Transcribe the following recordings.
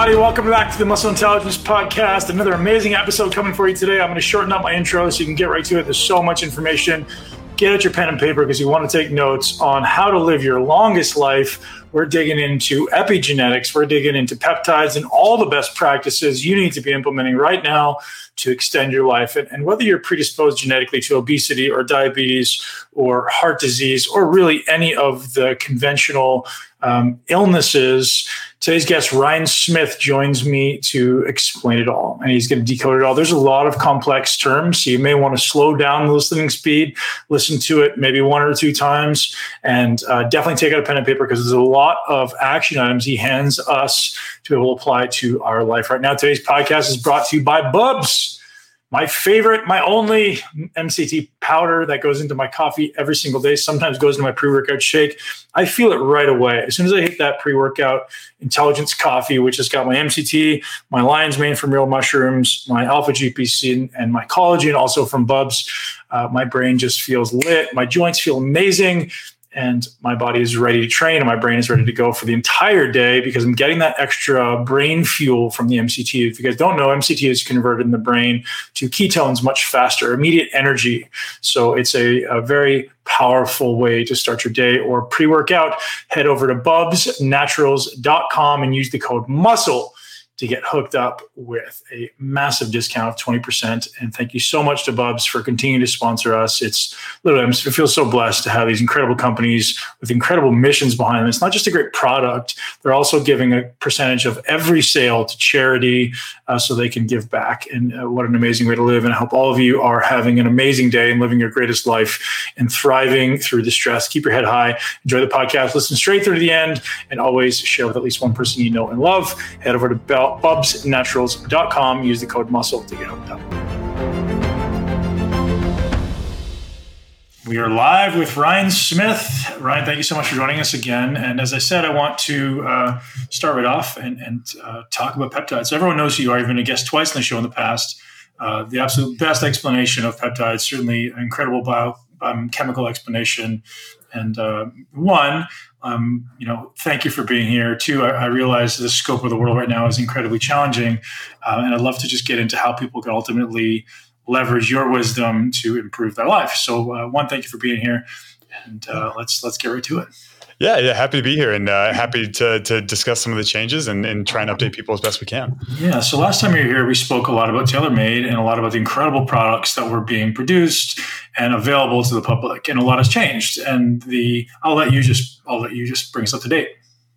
Everybody, welcome back to the Muscle Intelligence Podcast. Another amazing episode coming for you today. I'm going to shorten up my intro so you can get right to it. There's so much information. Get out your pen and paper because you want to take notes on how to live your longest life. We're digging into epigenetics, we're digging into peptides and all the best practices you need to be implementing right now to extend your life. And, and, whether you're predisposed genetically to obesity or diabetes or heart disease or really any of the conventional um, illnesses, today's guest, Ryan Smith, joins me to explain it all. And he's going to decode it all. There's a lot of complex terms. So you may want to slow down the listening speed, listen to it maybe one or two times, and uh, definitely take out a pen and paper because there's a lot of action items he hands us to be able to apply to our life right now. Today's podcast is brought to you by Bubs my favorite, my only MCT powder that goes into my coffee every single day, sometimes goes into my pre workout shake. I feel it right away. As soon as I hit that pre workout intelligence coffee, which has got my MCT, my lion's mane from real mushrooms, my alpha GPC, and my collagen also from Bubs, uh, my brain just feels lit. My joints feel amazing and my body is ready to train and my brain is ready to go for the entire day because I'm getting that extra brain fuel from the MCT. If you guys don't know, MCT is converted in the brain to ketones much faster, immediate energy. So it's a, a very powerful way to start your day or pre workout. Head over to bubsnaturals.com and use the code MUSCLE to get hooked up with a massive discount of 20%. And thank you so much to Bubs for continuing to sponsor us. It's literally, I feel so blessed to have these incredible companies with incredible missions behind them. It's not just a great product, they're also giving a percentage of every sale to charity uh, so they can give back. And uh, what an amazing way to live. And I hope all of you are having an amazing day and living your greatest life and thriving through the stress. Keep your head high. Enjoy the podcast. Listen straight through to the end and always share with at least one person you know and love. Head over to Bell bubsnaturals.com. Use the code MUSCLE to get hooked up. We are live with Ryan Smith. Ryan, thank you so much for joining us again. And as I said, I want to uh, start right off and, and uh, talk about peptides. Everyone knows who you are. You've been a guest twice on the show in the past. Uh, the absolute best explanation of peptides, certainly an incredible bio, um, chemical explanation. And uh, one, um, you know, thank you for being here. Too, I, I, realize the scope of the world right now is incredibly challenging, uh, and I'd love to just get into how people can ultimately leverage your wisdom to improve their life. So, uh, one, thank you for being here, and uh, let's let's get right to it. Yeah, yeah, happy to be here and uh, happy to, to discuss some of the changes and, and try and update people as best we can. Yeah, so last time you were here, we spoke a lot about Tailor Made and a lot about the incredible products that were being produced and available to the public, and a lot has changed. And the I'll let you just I'll let you just bring us up to date.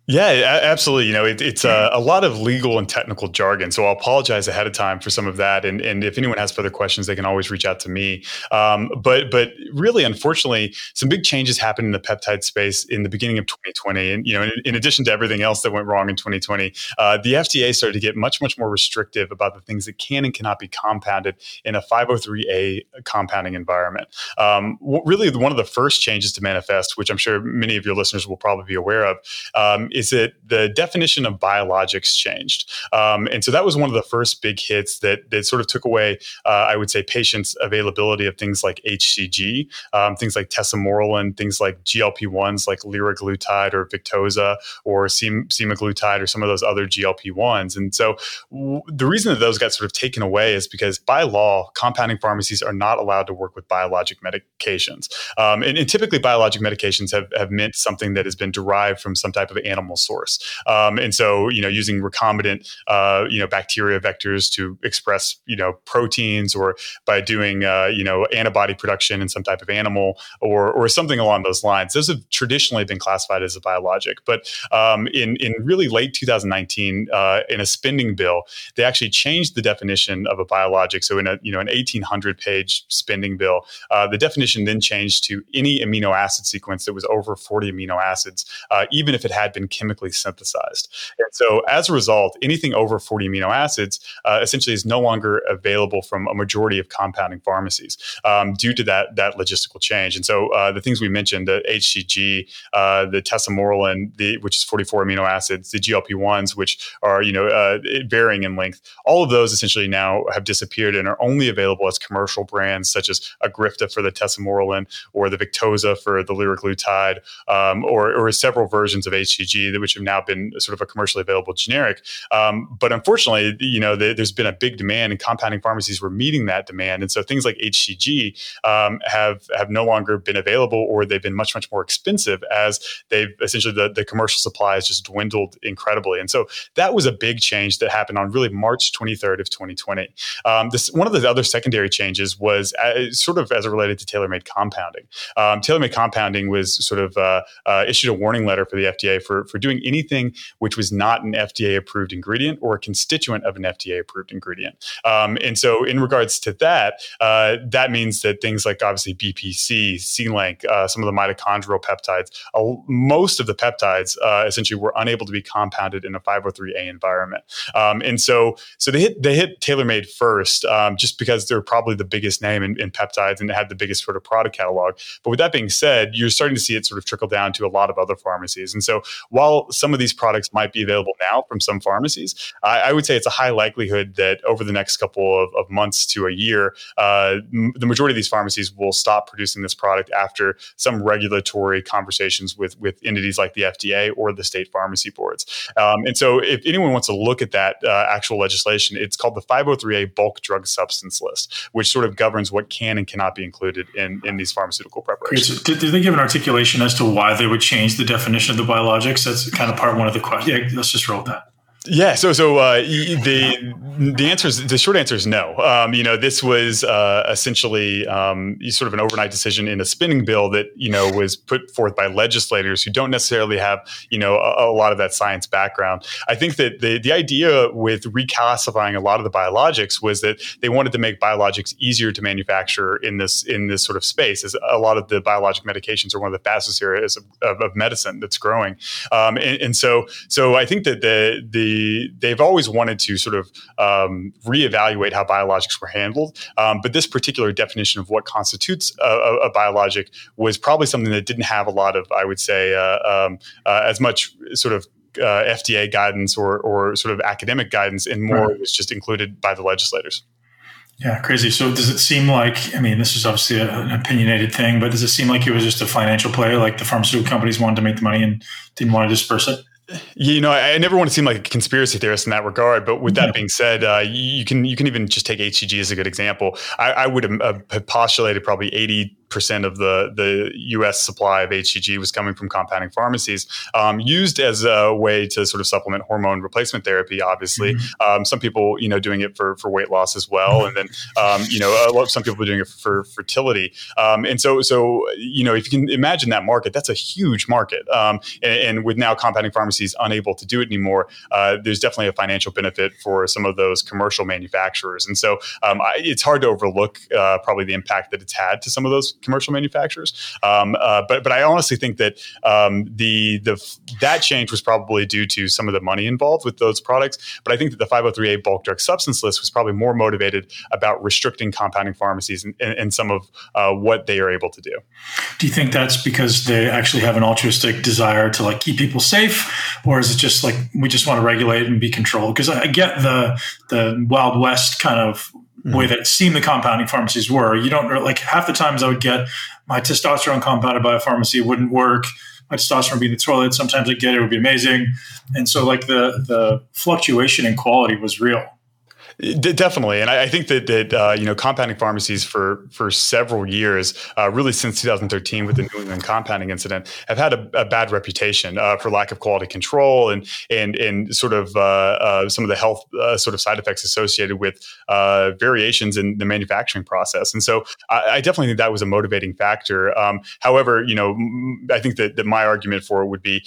Yeah, absolutely. You know, it, it's a, a, lot of legal and technical jargon. So I'll apologize ahead of time for some of that. And, and if anyone has further questions, they can always reach out to me. Um, but but really, unfortunately, some big changes happened in the peptide space in the beginning of 2020. And you know, in, in addition to everything else that went wrong in 2020, uh, the FDA started to get much much more restrictive about the things that can and cannot be compounded in a 503A compounding environment. Um, really, one of the first changes to manifest, which I'm sure many of your listeners will probably be aware of. Um, is that the definition of biologics changed. Um, and so that was one of the first big hits that, that sort of took away, uh, I would say, patients' availability of things like HCG, um, things like tesamorelin, things like GLP 1s like liraglutide or Victoza or sem- semaglutide or some of those other GLP 1s. And so w- the reason that those got sort of taken away is because by law, compounding pharmacies are not allowed to work with biologic medications. Um, and, and typically, biologic medications have, have meant something that has been derived from some type of animal animal source. Um, and so, you know, using recombinant, uh, you know, bacteria vectors to express, you know, proteins or by doing, uh, you know, antibody production in some type of animal or, or something along those lines. Those have traditionally been classified as a biologic. But um, in, in really late 2019, uh, in a spending bill, they actually changed the definition of a biologic. So in a, you know, an 1800 page spending bill, uh, the definition then changed to any amino acid sequence that was over 40 amino acids, uh, even if it had been chemically synthesized. And so, as a result, anything over 40 amino acids uh, essentially is no longer available from a majority of compounding pharmacies um, due to that that logistical change. And so, uh, the things we mentioned, the HCG, uh, the tesamorelin, the, which is 44 amino acids, the GLP ones, which are you know uh, varying in length, all of those essentially now have disappeared and are only available as commercial brands such as Egrifta for the tesamorelin or the Victoza for the liraglutide, um, or, or several versions of HCG Which have now been sort of a commercially available generic. Um, but unfortunately, you know, the, there's been a big demand, and compounding pharmacies were meeting that demand, and so things like HCG um, have have no longer been available, or they've been much much more expensive as they've essentially the, the commercial supply has just dwindled incredibly. And so that was a big change that happened on really March 23rd of 2020. Um, this one of the other secondary changes was uh, sort of as it related to tailor-made compounding. Um, tailor-made compounding was sort of uh, uh, issued a warning letter for the FDA for for doing anything which was not an FDA approved ingredient or a constituent of an FDA approved ingredient. Um, and so, in regards to that, uh, that means that things like obviously BPC, Selank, uh, some of the mitochondrial peptides, most of the peptides uh, essentially were unable to be compounded in a 503A environment. Um, and so, so they hit they hit Tailor Made first, um, just because they're probably the biggest name in, in peptides and had the biggest sort of product catalog. But with that being said, you're starting to see it sort of trickle down to a lot of other pharmacies. And so, while some of these products might be available now from some pharmacies, I, I would say it's a high likelihood that over the next couple of, of months to a year, uh, m- the majority of these pharmacies will stop producing this product after some regulatory conversations with with entities like the FDA or the state pharmacy boards. Um, and so, if anyone wants to look at that uh, actual legislation, it's called the 503A bulk drug substance list, which sort of governs what can and cannot be included in, in these pharmaceutical preparations. Did, did, they give an articulation as to why they would change the definition of the biologics? That's kind of part one of the question. Yeah, let's just roll that. Yeah, so so uh, the the answer is the short answer is no. Um, you know, this was uh, essentially um, sort of an overnight decision in a spinning bill that you know was put forth by legislators who don't necessarily have you know a, a, lot of that science background. I think that the the idea with reclassifying a lot of the biologics was that they wanted to make biologics easier to manufacture in this in this sort of space, as a lot of the biologic medications are one of the fastest areas of, of, of medicine that's growing, um, and, and so so I think that the the they've always wanted to sort of um, reevaluate how biologics were handled. Um, but this particular definition of what constitutes a, a, a, biologic was probably something that didn't have a lot of, I would say, uh, um, uh, as much sort of uh, FDA guidance or, or sort of academic guidance, and more right. was just included by the legislators. Yeah, crazy. So does it seem like, I mean, this is obviously a, an opinionated thing, but does it seem like it was just a financial play, like the pharmaceutical companies wanted to make the money and didn't want to disperse it? You know, I never want to seem like a conspiracy theorist in that regard, but with that being said, uh, you can you can even just take HCG as a good example. I, I would have, have postulated probably eighty percent of the the U.S. supply of HCG was coming from compounding pharmacies, um, used as a way to sort of supplement hormone replacement therapy. Obviously, mm-hmm. um, some people you know doing it for for weight loss as well, mm-hmm. and then um, you know a lot, some people are doing it for, for fertility. Um, and so so you know if you can imagine that market, that's a huge market. Um, and, and, with now compounding pharmacies unable to do it anymore, uh, there's definitely a financial benefit for some of those commercial manufacturers. And so um, I, it's hard to overlook uh, probably the impact that it's had to some of those commercial manufacturers. Um, uh, but but I honestly think that um, the the that change was probably due to some of the money involved with those products. But I think that the 503A bulk drug substance list was probably more motivated about restricting compounding pharmacies and, and, and some of uh, what they are able to do. Do you think that's because they actually have an altruistic desire to like keep people safe, or is it just like we just want to regulate and be controlled? Because I get the the Wild West kind of mm-hmm. way that it seemed the compounding pharmacies were. You don't like half the times I would get my testosterone compounded by a pharmacy wouldn't work. My testosterone be in the toilet. Sometimes I get it, it would be amazing. And so like the the fluctuation in quality was real. Definitely, and I, think that that uh, you know compounding pharmacies for for several years, uh, really since 2013 with the New England compounding incident, have had a, a bad reputation uh, for lack of quality control and and and sort of uh, uh, some of the health uh, sort of side effects associated with variations in the manufacturing process. And so I, I definitely think that was a motivating factor. Um, however, you know, I think that, that my argument for it would be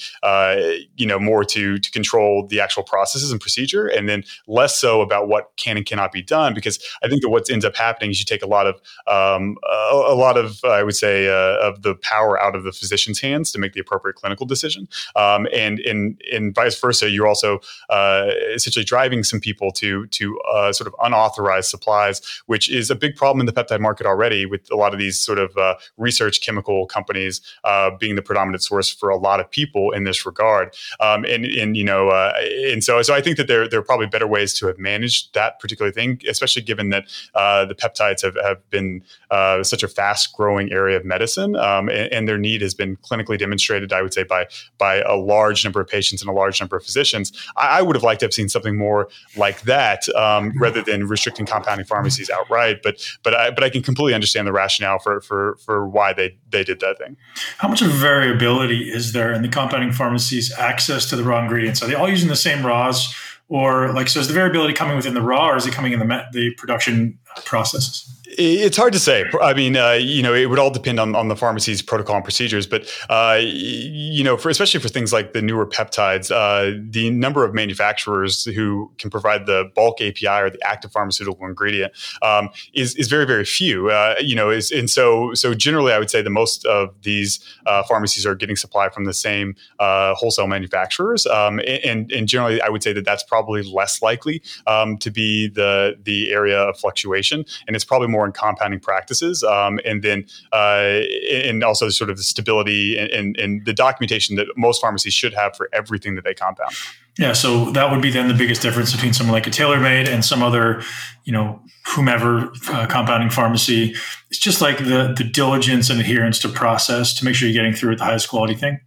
you know more to to control the actual processes and procedure, and then less so about what can and cannot be done. Because I think that what ends up happening is you take a lot of um, a, a, lot of I would say uh, of the power out of the physician's hands to make the appropriate clinical decision, um, and and and vice versa. You're also uh, essentially driving some people to to uh, sort of unauthorized supplies, which is a big problem in the peptide market already, with a lot of these sort of uh, research chemical companies uh, being the predominant source for a lot of people in this regard. Um, and and you know uh, and so so I think that there there are probably better ways to have managed that that particular thing, especially given that uh, the peptides have, have been uh, such a fast growing area of medicine, um, and, and, their need has been clinically demonstrated. I would say by by a large number of patients and a large number of physicians. I, I would have liked to have seen something more like that um, rather than restricting compounding pharmacies outright. But but I but I can completely understand the rationale for for for why they they did that thing. How much of variability is there in the compounding pharmacies' access to the raw ingredients? Are they all using the same raws? Or like so is the variability coming within the raw or is it coming in the the production processes it's hard to say. I mean, uh, you know, it would all depend on, on the pharmacy's protocol and procedures. But uh, you know, for especially for things like the newer peptides, uh, the number of manufacturers who can provide the bulk API or the active pharmaceutical ingredient um, is is very very few. Uh, you know, is and so so generally, I would say the most of these uh, pharmacies are getting supply from the same uh, wholesale manufacturers, um, and and generally, I would say that that's probably less likely um, to be the the area of fluctuation, and it's probably more compounding practices, um, and then uh, and also sort of the stability and, and, and the documentation that most pharmacies should have for everything that they compound. Yeah, so that would be then the biggest difference between someone like a Tailor Made and some other, you know, whomever uh, compounding pharmacy. It's just like the the diligence and adherence to process to make sure you're getting through with the highest quality thing.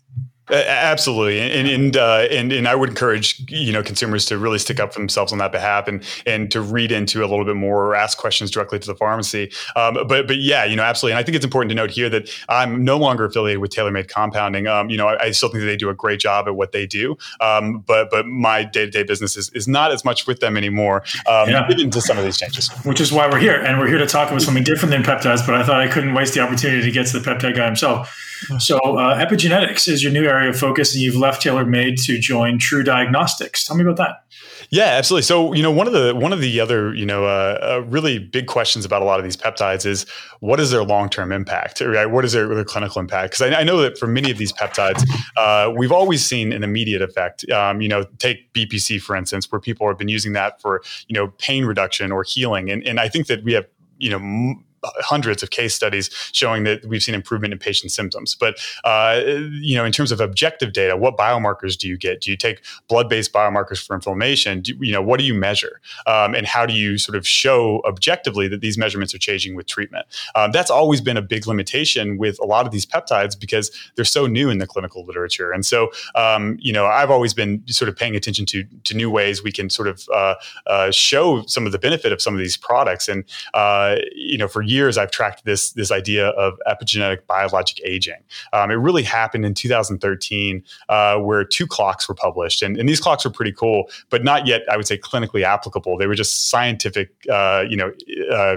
Absolutely, and and, uh, and and I would encourage you know consumers to really stick up for themselves on that behalf, and and to read into a little bit more or ask questions directly to the pharmacy. Um, but but yeah, you know, absolutely, and I think it's important to note here that I'm no longer affiliated with Tailor Made Compounding. Um, you know, I, I, still think that they do a great job at what they do, um, but but my day to day business is, is not as much with them anymore. Um, yeah. Into some of these changes, which is why we're here, and we're here to talk about something different than peptides. But I thought I couldn't waste the opportunity to get to the peptide guy himself. So uh, epigenetics is your new area of focus, and you've left Tailor Made to join TruDiagnostics. Tell me about that. Yeah, absolutely. So you know, one of the one of the other you know uh, uh, really big questions about a lot of these peptides is what is their long term impact? Right? What is their, their clinical impact? Because I, I, know that for many of these peptides, uh, we've always seen an immediate effect. Um, you know, take BPC for instance, where people have been using that for you know pain reduction or healing, and and I think that we have you know. M- hundreds of case studies showing that we've seen improvement in patient symptoms. But uh, you know, in terms of objective data, what biomarkers do you get? Do you take blood-based biomarkers for inflammation? Do, you know, what do you measure, um, and how do you sort of show objectively that these measurements are changing with treatment? Um, that's always been a big limitation with a lot of these peptides because they're so new in the clinical literature. And so, um, you know, I've always been sort of paying attention to to new ways we can sort of uh, uh, show some of the benefit of some of these products. And uh, you know, for years I've tracked this this idea of epigenetic biologic aging. Um, it really happened in 2013, uh, where two clocks were published, and, and, these clocks were pretty cool, but not yet, I would say, clinically applicable. They were just scientific, uh, you know, uh,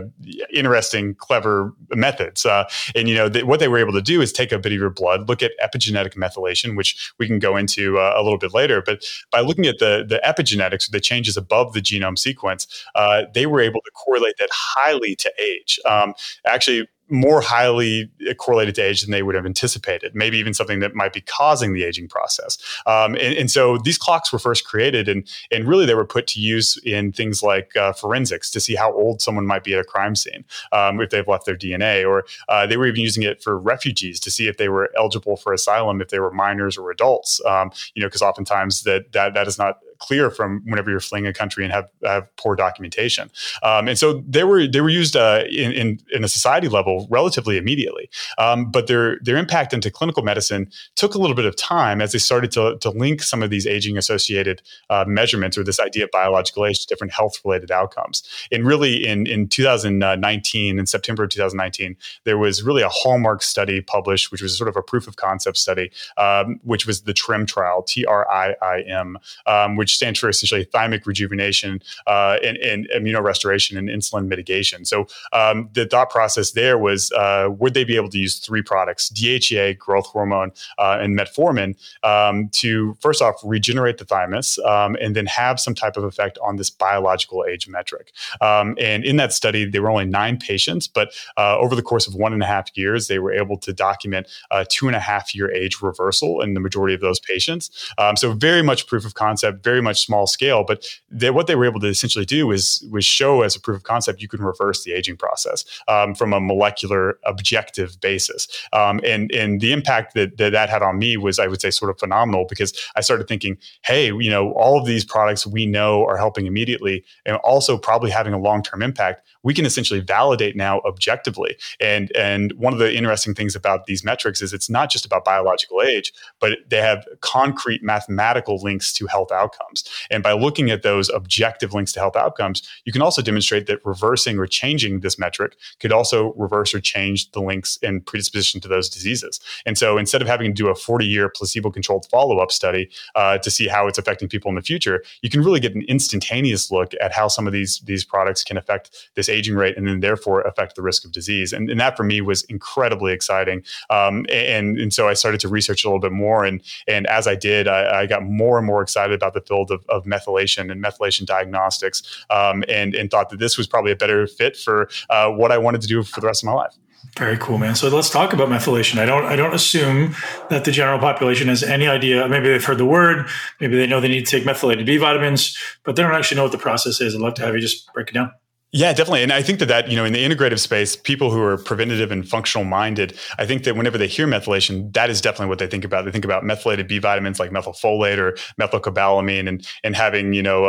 interesting, clever methods. Uh, and you know, th- what they were able to do is take a bit of your blood, look at epigenetic methylation, which we can go into uh, a little bit later. But by looking at the the epigenetics, the changes above the genome sequence, uh, they were able to correlate that highly to age. Um, actually more highly correlated to age than they would have anticipated, maybe even something that might be causing the aging process. Um, and, and, so these clocks were first created, and, and really they were put to use in things like uh, forensics to see how old someone might be at a crime scene um, if they've left their DNA, or uh, they were even using it for refugees to see if they were eligible for asylum if they were minors or adults. Um, you know, because oftentimes that, that that is not clear from whenever you're fleeing a country and have, have poor documentation. Um, and so they were they were used uh, in, in, in a society level relatively immediately, um, but their their impact into clinical medicine took a little bit of time as they started to, to link some of these aging associated uh, measurements or this idea of biological age to different health related outcomes. And really, in in 2019, in September of 2019, there was really a hallmark study published, which was sort of a proof of concept study, um, which was the TRIIM trial, T R I I M, um, which which stands for essentially thymic rejuvenation uh, and, and immunorestoration and insulin mitigation. So um, the thought process there was uh, would they be able to use three products, DHEA, growth hormone, uh, and metformin, um, to first off regenerate the thymus um, and then have some type of effect on this biological age metric. Um, and in that study, there were only nine patients, but uh, over the course of one and a half years, they were able to document a two and a half year age reversal in the majority of those patients. Um, so very much proof of concept, very very much small scale. But they, what they were able to essentially do was was show as a proof of concept you can reverse the aging process um, from a molecular objective basis. Um, and and the impact that, that that had on me was, I would say, sort of phenomenal because I started thinking, hey, you know, all of these products we know are helping immediately, and also probably having a long term impact. We can essentially validate now objectively. And and one of the interesting things about these metrics is it's not just about biological age, but they have concrete mathematical links to health outcomes. And by looking at those objective links to health outcomes, you can also demonstrate that reversing or changing this metric could also reverse or change the links and predisposition to those diseases. And so instead of having to do a 40 year placebo controlled follow up study uh, to see how it's affecting people in the future, you can really get an instantaneous look at how some of these, these products can affect this aging rate and then therefore affect the risk of disease. And, and that for me was incredibly exciting. Um, and, and so I started to research a little bit more. And, and as I did, I, I got more and more excited about the field of, of methylation and methylation diagnostics um, and, and thought that this was probably a better fit for uh, what I wanted to do for the rest of my life. Very cool, man. So let's talk about methylation. I don't I don't assume that the general population has any idea. Maybe they've heard the word, maybe they know they need to take methylated B vitamins, but they don't actually know what the process is. I'd love to have you just break it down. Yeah, definitely. And I think that that, you know, in the integrative space, people who are preventative and functional minded, I think that whenever they hear methylation, that is definitely what they think about. They think about methylated B vitamins like methylfolate or methylcobalamin and, and having, you know, uh,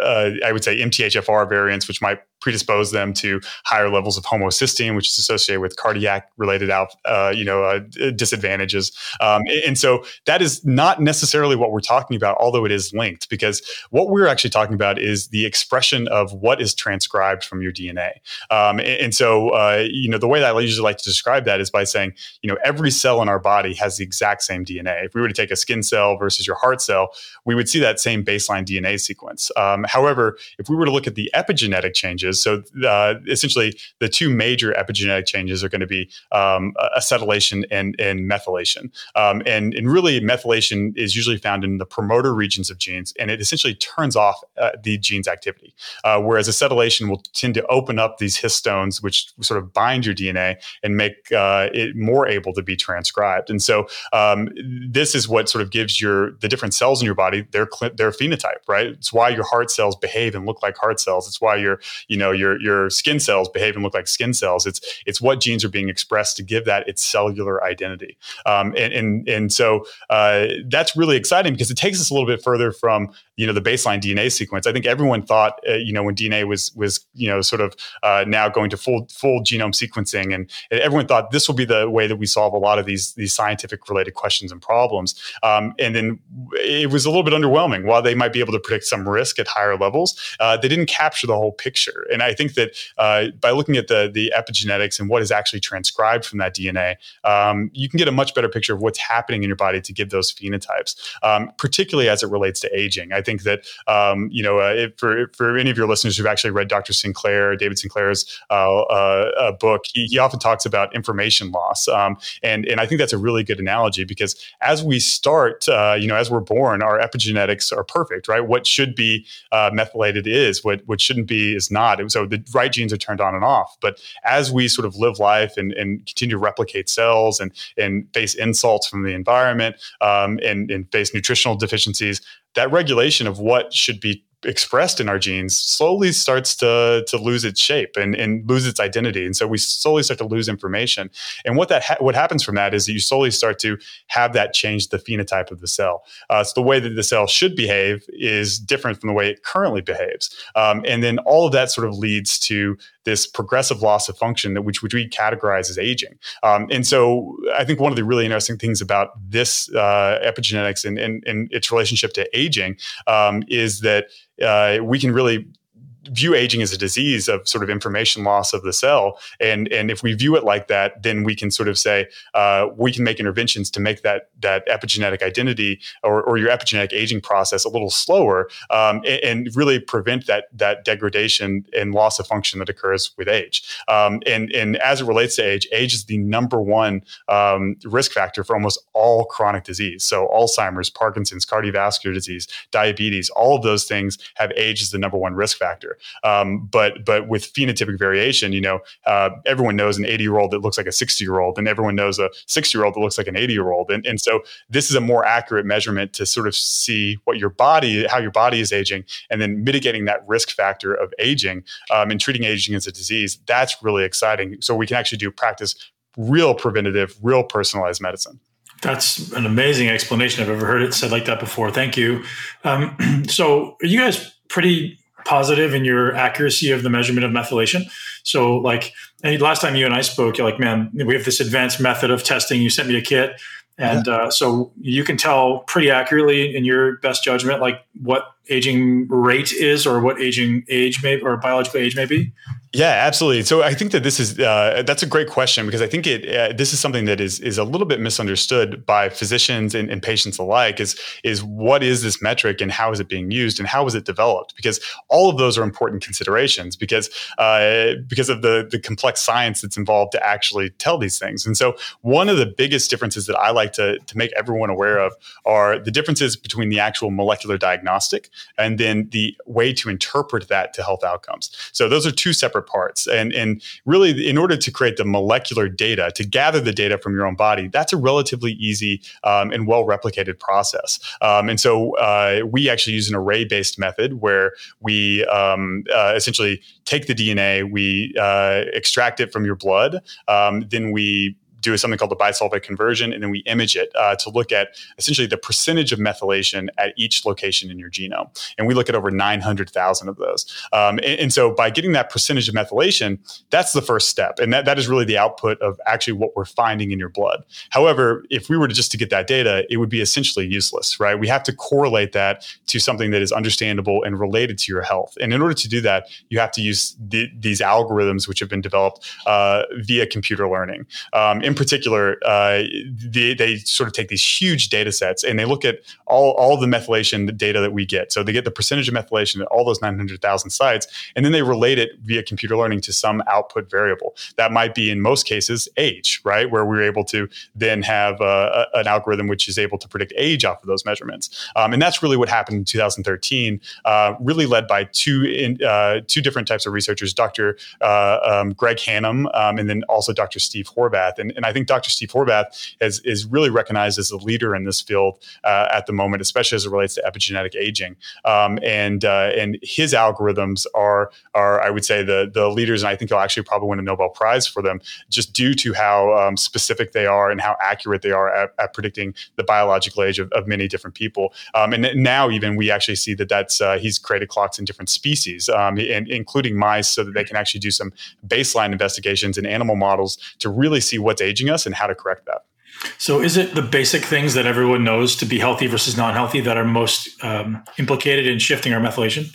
uh, uh, I would say MTHFR variants, which might predispose them to higher levels of homocysteine, which is associated with cardiac related uh, you know, uh, disadvantages. Um, and so that is not necessarily what we're talking about, although it is linked, because what we're actually talking about is the expression of what is transcribed from your DNA. Um, and, and, so, uh, you know, the way that I usually like to describe that is by saying, you know, every cell in our body has the exact same DNA. If we were to take a skin cell versus your heart cell, we would see that same baseline DNA sequence. Um, however, if we were to look at the epigenetic changes, changes. So uh, essentially, the two major epigenetic changes are going to be um, acetylation and, and methylation. Um, and, and really, methylation is usually found in the promoter regions of genes, and it essentially turns off uh, the gene's activity. Uh, whereas acetylation will tend to open up these histones, which sort of bind your DNA and make uh, it more able to be transcribed. And so, um, this is what sort of gives your the different cells in your body their their phenotype, right? It's why your heart cells behave and look like heart cells. It's why your you know know your your skin cells behave and look like skin cells. It's it's what genes are being expressed to give that its cellular identity. Um, and, and and so uh, that's really exciting because it takes us a little bit further from you know the baseline DNA sequence. I think everyone thought uh, you know when DNA was was you know sort of uh, now going to full full genome sequencing, and everyone thought this will be the way that we solve a lot of these these scientific related questions and problems. Um, and then it was a little bit underwhelming. While they might be able to predict some risk at higher levels, uh, they didn't capture the whole picture. And I think that uh, by looking at the the epigenetics and what is actually transcribed from that DNA, um, you can get a much better picture of what's happening in your body to give those phenotypes, um, particularly as it relates to aging. I think that um, you know uh, for for any of your listeners who've actually read Dr. Sinclair, David Sinclair's uh, uh, book, he, he, often talks about information loss, um, and and I think that's a really good analogy because as we start, uh, you know, as we're born, our epigenetics are perfect, right? What should be uh, methylated is what what shouldn't be is not. So the right genes are turned on and off. But as we sort of live life and, and continue to replicate cells and and face insults from the environment um, and, and face nutritional deficiencies, that regulation of what should be expressed in our genes slowly starts to to lose its shape and, and lose its identity. And so we slowly start to lose information. And what that ha- what happens from that is that you slowly start to have that change the phenotype of the cell. Uh, so the way that the cell should behave is different from the way it currently behaves. Um, and then all of that sort of leads to this progressive loss of function that which, which we categorize as aging. Um, and so i think one of the really interesting things about this uh, epigenetics and, and, and, its relationship to aging um, is that uh, we can really view aging as a disease of sort of information loss of the cell. And, and if we view it like that, then we can sort of say uh, we can make interventions to make that, that epigenetic identity or, or your epigenetic aging process a little slower um, and, and, really prevent that, that degradation and loss of function that occurs with age. Um, and, and as it relates to age, age is the number one um, risk factor for almost all chronic disease. So Alzheimer's, Parkinson's, cardiovascular disease, diabetes, all of those things have age as the number one risk factor. Um, but but with phenotypic variation, you know, uh, everyone knows an 80 year old that looks like a 60 year old, and everyone knows a 60 year old that looks like an 80 year old. And, and so this is a more accurate measurement to sort of see what your body, how your body is aging, and then mitigating that risk factor of aging um, and treating aging as a disease. That's really exciting. So we can actually do practice real preventative, real personalized medicine. That's an amazing explanation. I've ever heard it said like that before. Thank you. Um, so, are you guys pretty positive in your accuracy of the measurement of methylation? So, like, last time you and I spoke, you're like, man, we have this advanced method of testing. You sent me a kit. And uh, so you can tell pretty accurately in your best judgment, like what aging rate is or what aging age may or biological age may be? Yeah, absolutely. So I think that this is uh, that's a great question because I think it uh, this is something that is is a little bit misunderstood by physicians and, and, patients alike. Is is what is this metric and how is it being used and how was it developed? Because all of those are important considerations because uh, because of the the complex science that's involved to actually tell these things. And so one of the biggest differences that I like to to make everyone aware of are the differences between the actual molecular diagnostic and then the way to interpret that to health outcomes. So those are two separate parts. And, and really, in order to create the molecular data, to gather the data from your own body, that's a relatively easy um, and well replicated process. Um, and so uh, we actually use an array based method where we um, uh, essentially take the DNA, we uh, extract it from your blood, um, then we do something called the bisulfite conversion, and then we image it uh, to look at essentially the percentage of methylation at each location in your genome. And we look at over 900,000 of those. Um, and, and, so by getting that percentage of methylation, that's the first step. And that, that is really the output of actually what we're finding in your blood. However, if we were to just to get that data, it would be essentially useless, right? We have to correlate that to something that is understandable and related to your health. And in order to do that, you have to use the, these algorithms which have been developed uh, via computer learning. Um, in particular, uh, they, they, sort of take these huge data sets and they look at all, all the methylation data that we get. So they get the percentage of methylation at all those 900,000 sites, and then they relate it via computer learning to some output variable. That might be, in most cases, age, right? Where we're able to then have uh, an algorithm which is able to predict age off of those measurements. Um, and that's really what happened in 2013, uh, really led by two, in, uh, two different types of researchers, Dr. Uh, um, Greg Hannum um, and then also Dr. Steve Horvath. And, and I think Dr. Steve Horvath is, is really recognized as a leader in this field uh, at the moment, especially as it relates to epigenetic aging. Um, and uh, and his algorithms are are I would say the the leaders, and I think he'll actually probably win a Nobel Prize for them, just due to how um, specific they are and how accurate they are at, at predicting the biological age of, of many different people. Um, and now even we actually see that that's uh, he's created clocks in different species, um, and including mice, so that they can actually do some baseline investigations in animal models to really see what's age aging us and how to correct that. So, is it the basic things that everyone knows to be healthy versus non healthy that are most um, implicated in shifting our methylation?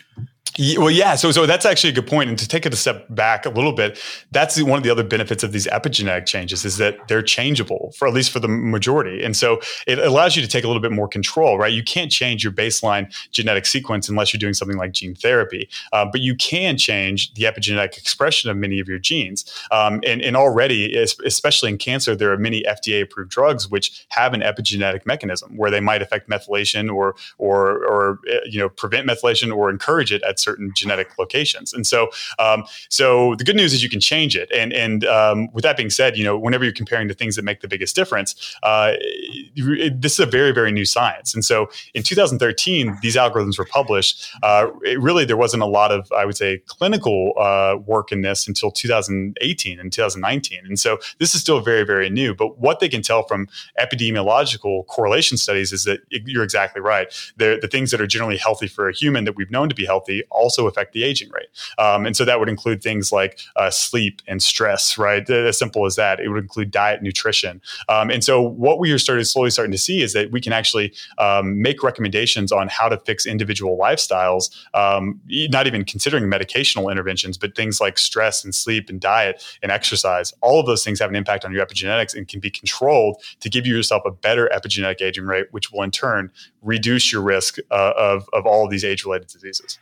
Well, yeah. So, so that's actually a good point. And to take it a step back a little bit, that's one of the other benefits of these epigenetic changes is that they're changeable for at least for the majority. And so it allows you to take a little bit more control, right? You can't change your baseline genetic sequence unless you're doing something like gene therapy, uh, but you can change the epigenetic expression of many of your genes. Um, and, and already, especially in cancer, there are many FDA approved drugs which have an epigenetic mechanism where they might affect methylation or, or, or, uh, you know, prevent methylation or encourage it at certain genetic locations. And so, um, so the good news is you can change it. And and um, with that being said, you know, whenever you're comparing the things that make the biggest difference, uh, it, this is a very very new science. And so, in 2013, these algorithms were published. Uh, really, there wasn't a lot of I would say clinical uh, work in this until 2018 and 2019. And so, this is still very very new. But what they can tell from epidemiological correlation studies is that you're exactly right. They're, the things that are generally healthy for a human that we've known to be healthy also affect the aging rate. Um, and so that would include things like uh, sleep and stress, right? As simple as that. It would include diet, nutrition. Um, and so what we are started slowly starting to see is that we can actually um, make recommendations on how to fix individual lifestyles, um, not even considering medicational interventions, but things like stress and sleep and diet and exercise. All of those things have an impact on your epigenetics and can be controlled to give yourself a better epigenetic aging rate, which will in turn reduce your risk uh, of, of all of these age related diseases.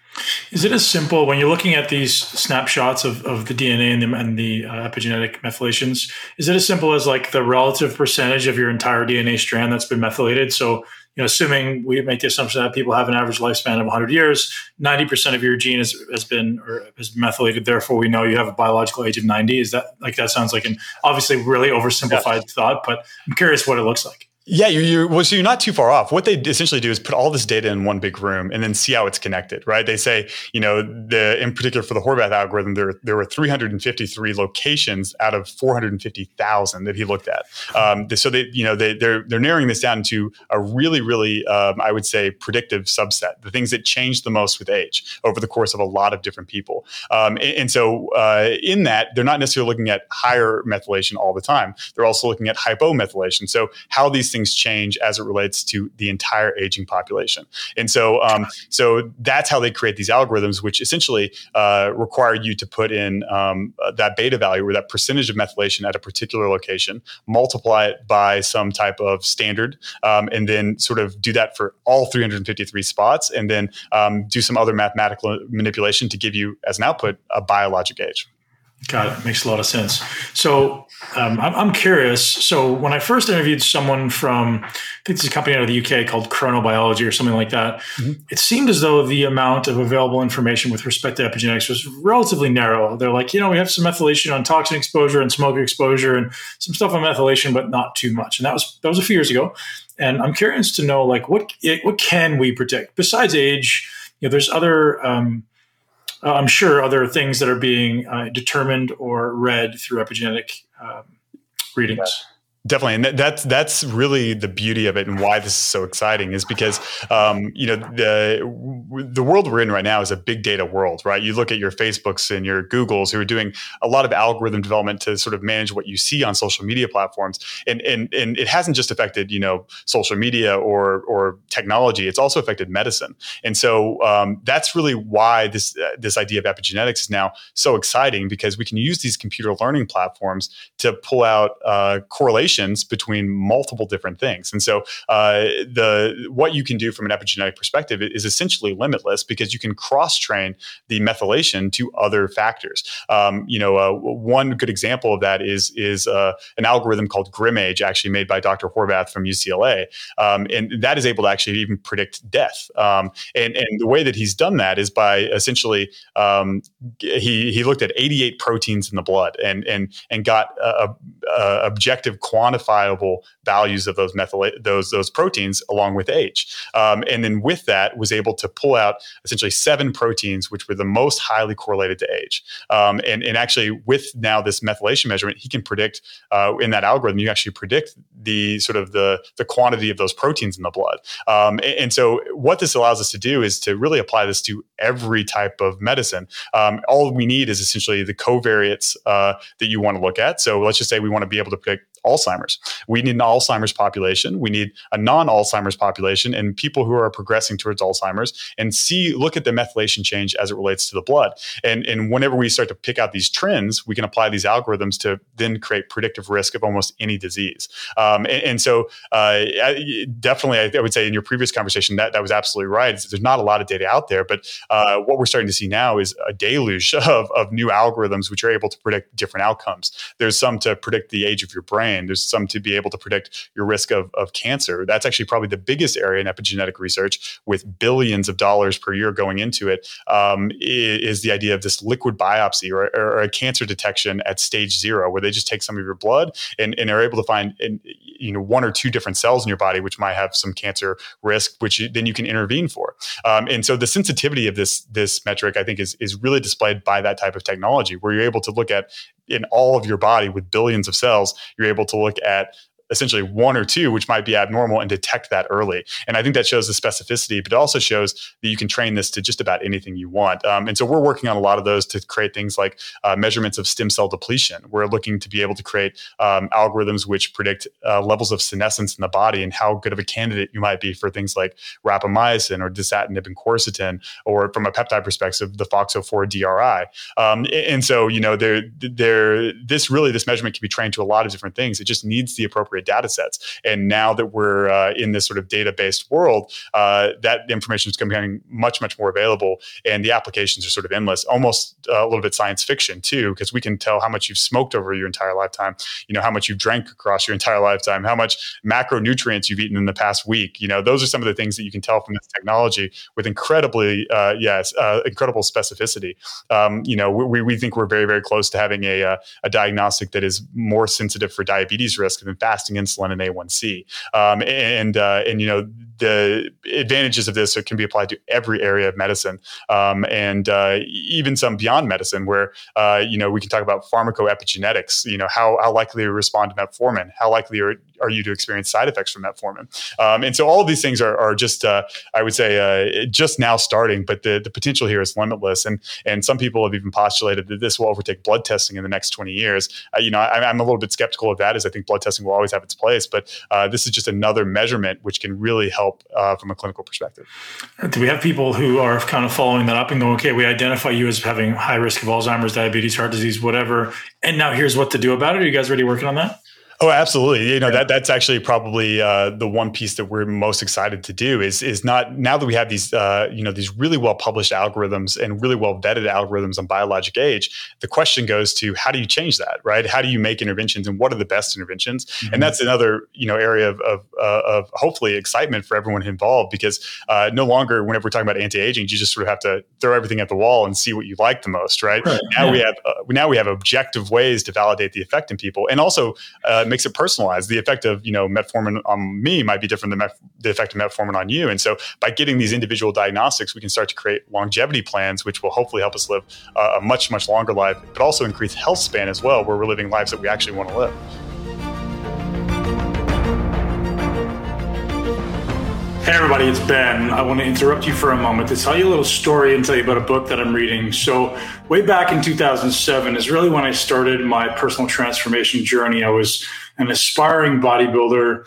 Is it as simple when you're looking at these snapshots of, of the DNA and the, and the uh, epigenetic methylations? Is it as simple as like the relative percentage of your entire DNA strand that's been methylated? So, you know, assuming we make the assumption that people have an average lifespan of 100 years, 90% of your gene has, has been or has been methylated. Therefore, we know you have a biological age of 90. Is that like that sounds like an obviously really oversimplified thought, but I'm curious what it looks like. Yeah, you're, you're, well, so you're not too far off. What they essentially do is put all this data in one big room and then see how it's connected, right? They say, you know, the in particular for the Horvath algorithm, there there were 353 locations out of 450,000 that he looked at. Um, so they, you know, they they're they're narrowing this down to a really, really, um, I would say, predictive subset. The things that change the most with age over the course of a lot of different people. Um, and, and, so uh, in that, they're not necessarily looking at higher methylation all the time. They're also looking at hypomethylation. So how these things things change as it relates to the entire aging population. And so, um, so that's how they create these algorithms, which essentially uh, require you to put in um, that beta value or that percentage of methylation at a particular location, multiply it by some type of standard, um, and then sort of do that for all 353 spots, and then um, do some other mathematical manipulation to give you as an output a biologic age. Got it. Makes a lot of sense. So um, I'm, curious. So when I first interviewed someone from, I think it's a company out of the UK called Chronobiology or something like that, mm-hmm. it seemed as though the amount of available information with respect to epigenetics was relatively narrow. They're like, you know, we have some methylation on toxin exposure and smoke exposure and some stuff on methylation, but not too much. And that was that was a few years ago. And I'm curious to know, like, what what can we predict besides age? You know, there's other um, uh, I'm sure other things that are being uh, determined or read through epigenetic um, readings. Yeah. Definitely, and that's that's really the beauty of it, and why this is so exciting is because um, you know the the world we're in right now is a big data world, right? You look at your Facebooks and your Googles who are doing a lot of algorithm development to sort of manage what you see on social media platforms, and and and it hasn't just affected you know social media or or technology; it's also affected medicine, and so um, that's really why this uh, this idea of epigenetics is now so exciting because we can use these computer learning platforms to pull out uh, correlations correlations between multiple different things. And so uh, the what you can do from an epigenetic perspective is essentially limitless because you can cross train the methylation to other factors. Um, you know, uh, one good example of that is is uh, an algorithm called GrimAge, actually made by Dr. Horvath from UCLA, um, and that is able to actually even predict death. Um, and and the way that he's done that is by essentially um, he he looked at 88 proteins in the blood and and and got a, a objective quantity quantifiable values of those methyl those those proteins along with age. Um, and then with that, was able to pull out essentially seven proteins which were the most highly correlated to age. Um, and and actually, with now this methylation measurement, he can predict uh, in that algorithm. You actually predict the sort of the the quantity of those proteins in the blood. Um, and, and, so what this allows us to do is to really apply this to every type of medicine. Um, all we need is essentially the covariates uh, that you want to look at. So let's just say we want to be able to predict Alzheimer's. We need an Alzheimer's population. We need a non-Alzheimer's population and people who are progressing towards Alzheimer's and see look at the methylation change as it relates to the blood. And and whenever we start to pick out these trends, we can apply these algorithms to then create predictive risk of almost any disease. Um, and, and, so uh, definitely, I, I, would say in your previous conversation that that was absolutely right. There's not a lot of data out there, but uh, what we're starting to see now is a deluge of, of new algorithms which are able to predict different outcomes. There's some to predict the age of your brain brain. There's some to be able to predict your risk of, of cancer. That's actually probably the biggest area in epigenetic research with billions of dollars per year going into it. Um, is the idea of this liquid biopsy or, or, a cancer detection at stage zero, where they just take some of your blood and, and are able to find in, you know one or two different cells in your body which might have some cancer risk, which you, then you can intervene for. Um, and so the sensitivity of this this metric, I think, is is really displayed by that type of technology, where you're able to look at in all of your body with billions of cells, you're able to look at essentially one or two, which might be abnormal, and detect that early. And I think that shows the specificity, but it also shows that you can train this to just about anything you want. Um, and so we're working on a lot of those to create things like uh, measurements of stem cell depletion. We're looking to be able to create um, algorithms which predict uh, levels of senescence in the body and how good of a candidate you might be for things like rapamycin or dasatinib and quercetin, or from a peptide perspective, the FOXO4 DRI. Um, and so, you know, there, there, this really, this measurement can be trained to a lot of different things. It just needs the appropriate great data sets. And now that we're uh, in this sort of data based world, uh, that information is becoming much, much more available. And the applications are sort of endless, almost uh, a little bit science fiction too, because we can tell how much you've smoked over your entire lifetime, you know, how much you've drank across your entire lifetime, how much macronutrients you've eaten in the past week. You know, those are some of the things that you can tell from this technology with incredibly, uh, yes, uh, incredible specificity. Um, you know, we, we think we're very, very close to having a, uh, a diagnostic that is more sensitive for diabetes risk than fasting insulin and A1C. Um, and, uh, and, you know, the advantages of this can be applied to every area of medicine um, and uh, even some beyond medicine where, uh, you know, we can talk about pharmacoepigenetics, you know, how, how likely to respond to metformin, how likely are, are you to experience side effects from metformin. Um, and so all of these things are, are just, uh, I would say, uh, just now starting, but the, the potential here is limitless. And, and some people have even postulated that this will overtake blood testing in the next 20 years. Uh, you know, I, am a little bit skeptical of that as I think blood testing will always have its place, but uh, this is just another measurement which can really help uh, from a clinical perspective. Do we have people who are kind of following that up and going, okay, we identify you as having high risk of Alzheimer's, diabetes, heart disease, whatever, and now here's what to do about it? Are you guys already working on that? Oh, absolutely. You know, that that's actually probably uh, the one piece that we're most excited to do is is not now that we have these uh, you know these really well published algorithms and really well vetted algorithms on biologic age. The question goes to how do you change that, right? How do you make interventions and what are the best interventions? Mm-hmm. And that's another you know area of of, uh, of hopefully excitement for everyone involved because uh, no longer whenever we're talking about anti aging, you just sort of have to throw everything at the wall and see what you like the most, right? right. Now yeah. we have uh, now we have objective ways to validate the effect in people, and also uh, makes it personalized. The effect of you know metformin on me might be different than the effect of metformin on you. And so by getting these individual diagnostics, we can start to create longevity plans, which will hopefully help us live a much much longer life, but also increase health span as well, where we're living lives that we actually want to live. Hey everybody, it's Ben. I want to interrupt you for a moment to tell you a little story and tell you about a book that I'm reading. So, way back in 2007 is really when I started my personal transformation journey. I was an aspiring bodybuilder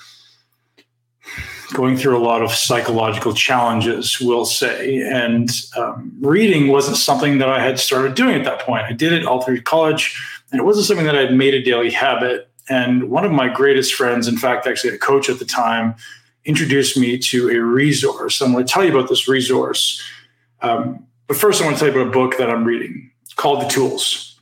going through a lot of psychological challenges, we'll say. And um, reading wasn't something that I had started doing at that point. I did it all through college, and it wasn't something that I'd made a daily habit. And one of my greatest friends, in fact, actually a coach at the time, introduced me to a resource. I'm going to tell you about this resource. Um, but first, I want to tell you about a book that I'm reading called The Tools.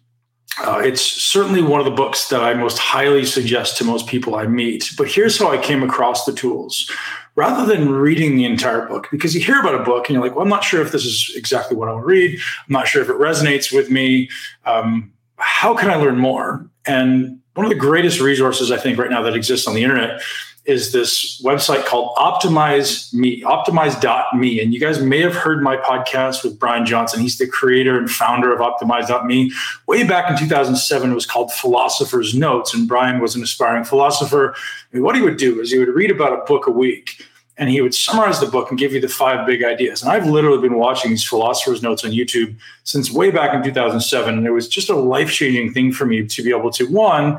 Uh, it's certainly one of the books that I most highly suggest to most people I meet. But here's how I came across The Tools. Rather than reading the entire book, because you hear about a book and you're like, well, I'm not sure if this is exactly what I want to read. I'm not sure if it resonates with me. Um, how can I learn more? And one of the greatest resources I think right now that exists on the internet is this website called Optimize Me, optimize.me. And you guys may have heard my podcast with Brian Johnson. He's the creator and founder of Optimize.me. Way back in 2007, it was called Philosopher's Notes. And Brian was an aspiring philosopher. And what he would do is he would read about a book a week and he would summarize the book and give you the five big ideas. And I've literally been watching these philosophers' notes on YouTube since way back in 2007. And it was just a life changing thing for me to be able to, one,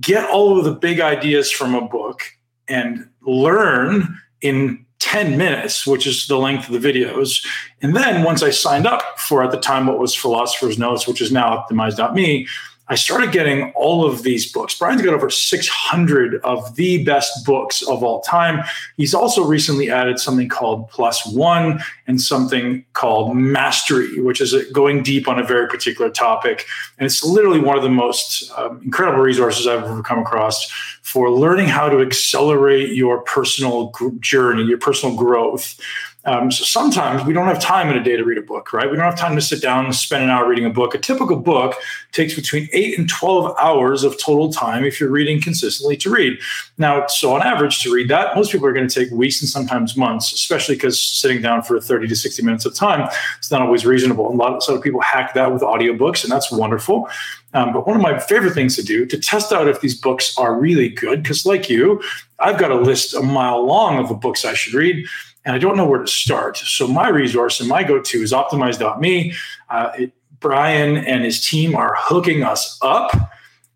get all of the big ideas from a book and learn in 10 minutes, which is the length of the videos. And then once I signed up for at the time what was Philosopher's Notes, which is now optimize.me, I started getting all of these books. Brian's got over 600 of the best books of all time. He's also recently added something called Plus One and something called Mastery, which is going deep on a very particular topic. And it's literally one of the most um, incredible resources I've ever come across for learning how to accelerate your personal journey, your personal growth. Um, so sometimes we don't have time in a day to read a book, right? We don't have time to sit down and spend an hour reading a book. A typical book takes between eight and 12 hours of total time if you're reading consistently to read. Now, so on average, to read that, most people are going to take weeks and sometimes months, especially because sitting down for 30 to 60 minutes of time is not always reasonable. A lot of, so people hack that with audiobooks, and that's wonderful. Um, but one of my favorite things to do to test out if these books are really good, because like you, I've got a list a mile long of the books I should read and I don't know where to start. So my resource and my go-to is optimize.me. Uh, it, Brian and his team are hooking us up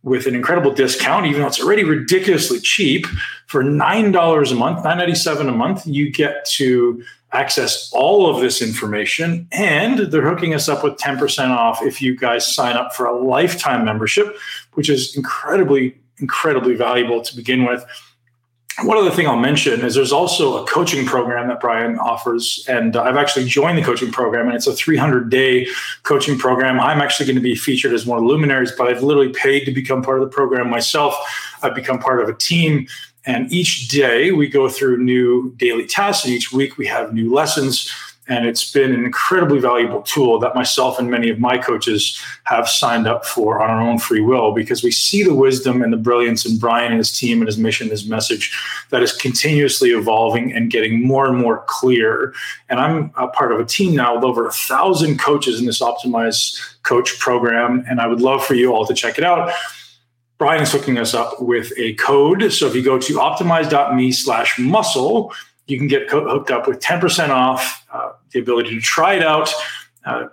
with an incredible discount, even though it's already ridiculously cheap. For $9 a month, $9.97 a month, you get to access all of this information. And they're hooking us up with 10% off if you guys sign up for a lifetime membership, which is incredibly incredibly valuable to begin with. One other thing I'll mention is there's also a coaching program that Brian offers, and I've actually joined the coaching program, and it's a 300 day coaching program. I'm actually going to be featured as one of the luminaries, but I've literally paid to become part of the program myself. I've become part of a team, and each day we go through new daily tasks, and each week we have new lessons and it's been an incredibly valuable tool that myself and many of my coaches have signed up for on our own free will because we see the wisdom and the brilliance in Brian and his team and his mission, his message that is continuously evolving and getting more and more clear. And I'm a part of a team now with over a thousand coaches in this optimized coach program. And I would love for you all to check it out. Brian is hooking us up with a code. So if you go to optimize.me slash muscle, you can get hooked up with 10% off, uh, the ability to try it out. Uh,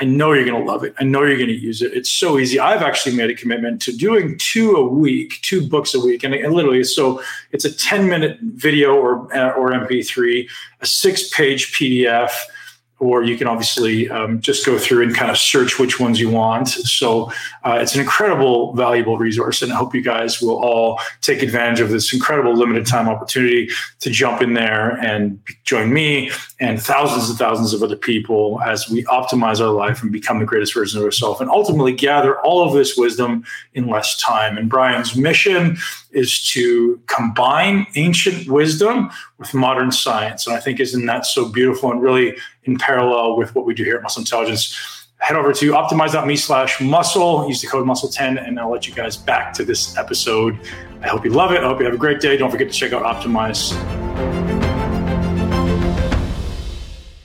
I know you're going to love it. I know you're going to use it. It's so easy. I've actually made a commitment to doing two a week, two books a week, and, and literally, so it's a 10 minute video or or MP3, a six page PDF or you can obviously um, just go through and kind of search which ones you want. So uh, it's an incredible, valuable resource, and I hope you guys will all take advantage of this incredible limited time opportunity to jump in there and join me and thousands and thousands of other people as we optimize our life and become the greatest version of ourselves, and ultimately gather all of this wisdom in less time. And Brian's mission is to combine ancient wisdom with modern science. And I think isn't that so beautiful and really in parallel with what we do here at Muscle Intelligence. Head over to optimize.me slash muscle, use the code muscle10, and I'll let you guys back to this episode. I hope you love it. I hope you have a great day. Don't forget to check out Optimize.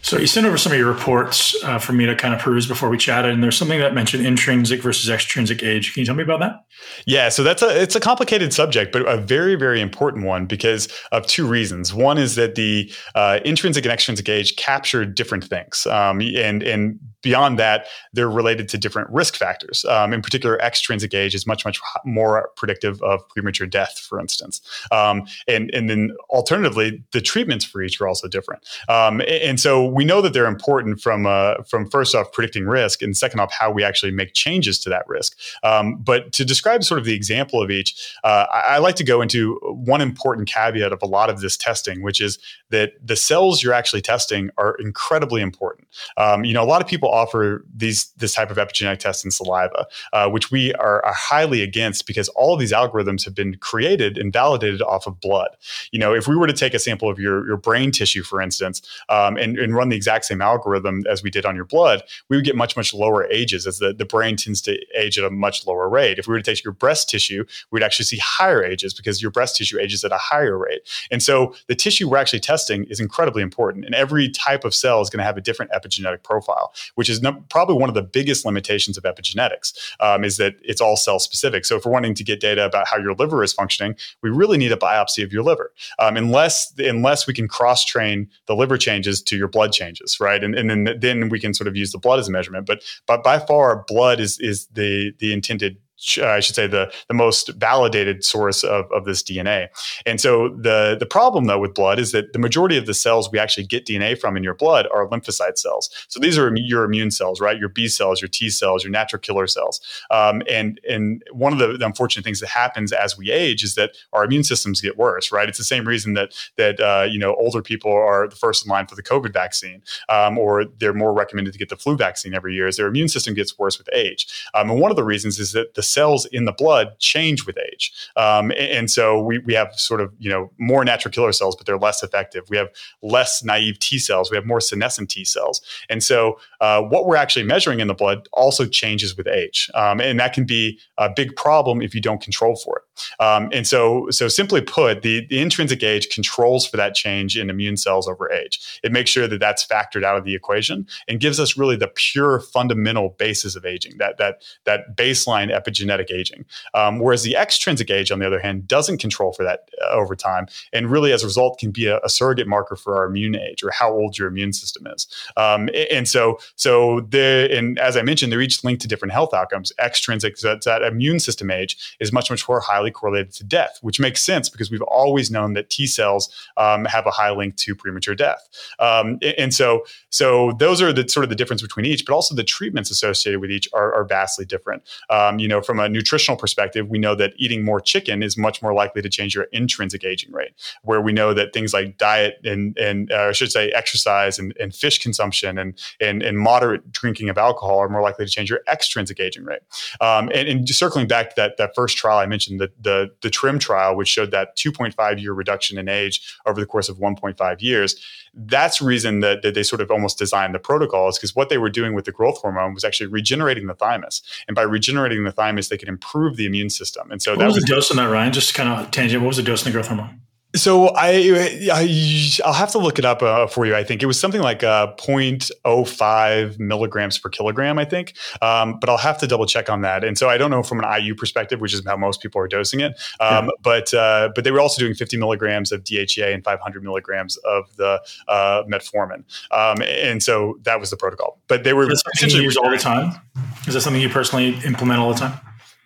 So you sent over some of your reports uh, for me to kind of peruse before we chatted, and there's something that mentioned intrinsic versus extrinsic age. Can you tell me about that? Yeah, so that's a it's a complicated subject, but a very very important one because of two reasons. One is that the uh, intrinsic and extrinsic age capture different things, um, and and beyond that, they're related to different risk factors. Um, in particular, extrinsic age is much much more predictive of premature death, for instance. Um, and and then alternatively, the treatments for each are also different. Um, and so we know that they're important from uh, from first off predicting risk, and second off how we actually make changes to that risk. Um, but to describe sort of the example of each, uh, I, I, like to go into one important caveat of a lot of this testing, which is that the cells you're actually testing are incredibly important. Um, you know, a lot of people offer these this type of epigenetic test in saliva, uh, which we are, are highly against because all of these algorithms have been created and validated off of blood. You know, if we were to take a sample of your your brain tissue, for instance, um, and, and run run the exact same algorithm as we did on your blood, we would get much, much lower ages as the, the brain tends to age at a much lower rate. If we were to take your breast tissue, we'd actually see higher ages because your breast tissue ages at a higher rate. And so the tissue we're actually testing is incredibly important. And every type of cell is going to have a different epigenetic profile, which is no, probably one of the biggest limitations of epigenetics um, is that it's all cell specific. So if we're wanting to get data about how your liver is functioning, we really need a biopsy of your liver. Um, unless, unless we can cross train the liver changes to your blood changes, right? And, and then then we can sort of use the blood as a measurement. But but by far, blood is is the the intended uh, I should say the the most validated source of, of this DNA. And so the the problem though with blood is that the majority of the cells we actually get DNA from in your blood are lymphocyte cells. So these are your immune cells, right? Your B cells, your T cells, your natural killer cells. Um, and and one of the, the, unfortunate things that happens as we age is that our immune systems get worse, right? It's the same reason that that uh, you know older people are the first in line for the COVID vaccine, um, or they're more recommended to get the flu vaccine every year. As their immune system gets worse with age. Um, and one of the reasons is that the cells in the blood change with age. Um, and, and, so we, we have sort of, you know, more natural killer cells, but they're less effective. We have less naive T cells. We have more senescent T cells. And so uh, what we're actually measuring in the blood also changes with age. Um, and that can be a big problem if you don't control for it. Um, and so, so simply put, the, the intrinsic age controls for that change in immune cells over age. It makes sure that that's factored out of the equation and gives us really the pure fundamental basis of aging, that, that, that baseline epigenetic aging. Um, whereas the extrinsic age, on the other hand, doesn't control for that uh, over time, and really, as a result, can be a, a, surrogate marker for our immune age or how old your immune system is. Um, and so, so the and as I mentioned, they're each linked to different health outcomes. Extrinsic, that, that immune system age, is much much more highly correlated to death, which makes sense because we've always known that T cells um, have a high link to premature death. Um, and so, so those are the sort of the difference between each, but also the treatments associated with each are, are vastly different. Um, you know, from a nutritional perspective, we know that eating more chicken is much more likely to change your intrinsic aging rate. Where we know that things like diet and and uh, I should say exercise and, and fish consumption and, and and moderate drinking of alcohol are more likely to change your extrinsic aging rate. Um, and, and circling back to that that first trial I mentioned, the the the TRIIM trial, which showed that 2.5 year reduction in age over the course of 1.5 years. That's the reason that, that they sort of almost designed the protocols because what they were doing with the growth hormone was actually regenerating the thymus, and by regenerating the thymus, they could improve the immune system. And so what that was, was the dose on that, Ryan? Just kind of tangent. What was the dose in the growth hormone? So I, I will have to look it up uh, for you. I think it was something like uh, 0.05 milligrams per kilogram. I think, um, but I'll have to double check on that. And so I don't know from an IU perspective, which is how most people are dosing it. Um, yeah. But uh, but they were also doing 50 milligrams of DHEA and 500 milligrams of the uh, metformin. Um, and so that was the protocol. But they were essentially all the time. Is that something you personally implement all the time?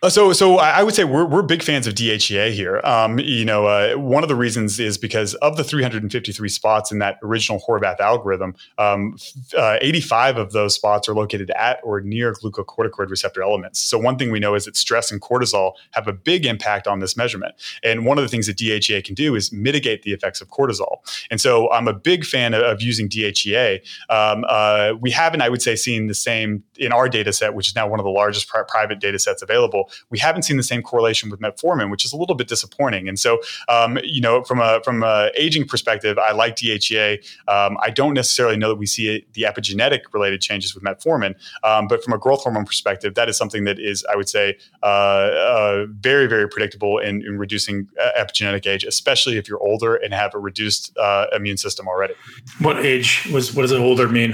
Uh, so, so I would say we're, we're big fans of DHEA here. Um, you know, uh, one of the reasons is because of the 353 spots in that original Horvath algorithm, um, uh, 85 of those spots are located at or near glucocorticoid receptor elements. So, one thing we know is that stress and cortisol have a big impact on this measurement. And one of the things that DHEA can do is mitigate the effects of cortisol. And so, I'm a big fan of, of using DHEA. Um, uh, we haven't, I would say, seen the same in our data set, which is now one of the largest pri- private data sets available we haven't seen the same correlation with metformin, which is a little bit disappointing. And so, um, you know, from a from a aging perspective, I like DHEA. Um, I don't necessarily know that we see the epigenetic related changes with metformin, um, but from a growth hormone perspective, that is something that is, I would say, uh, uh, very very predictable in, in, reducing uh, epigenetic age, especially if you're older and have a reduced uh, immune system already. What age was what does older mean?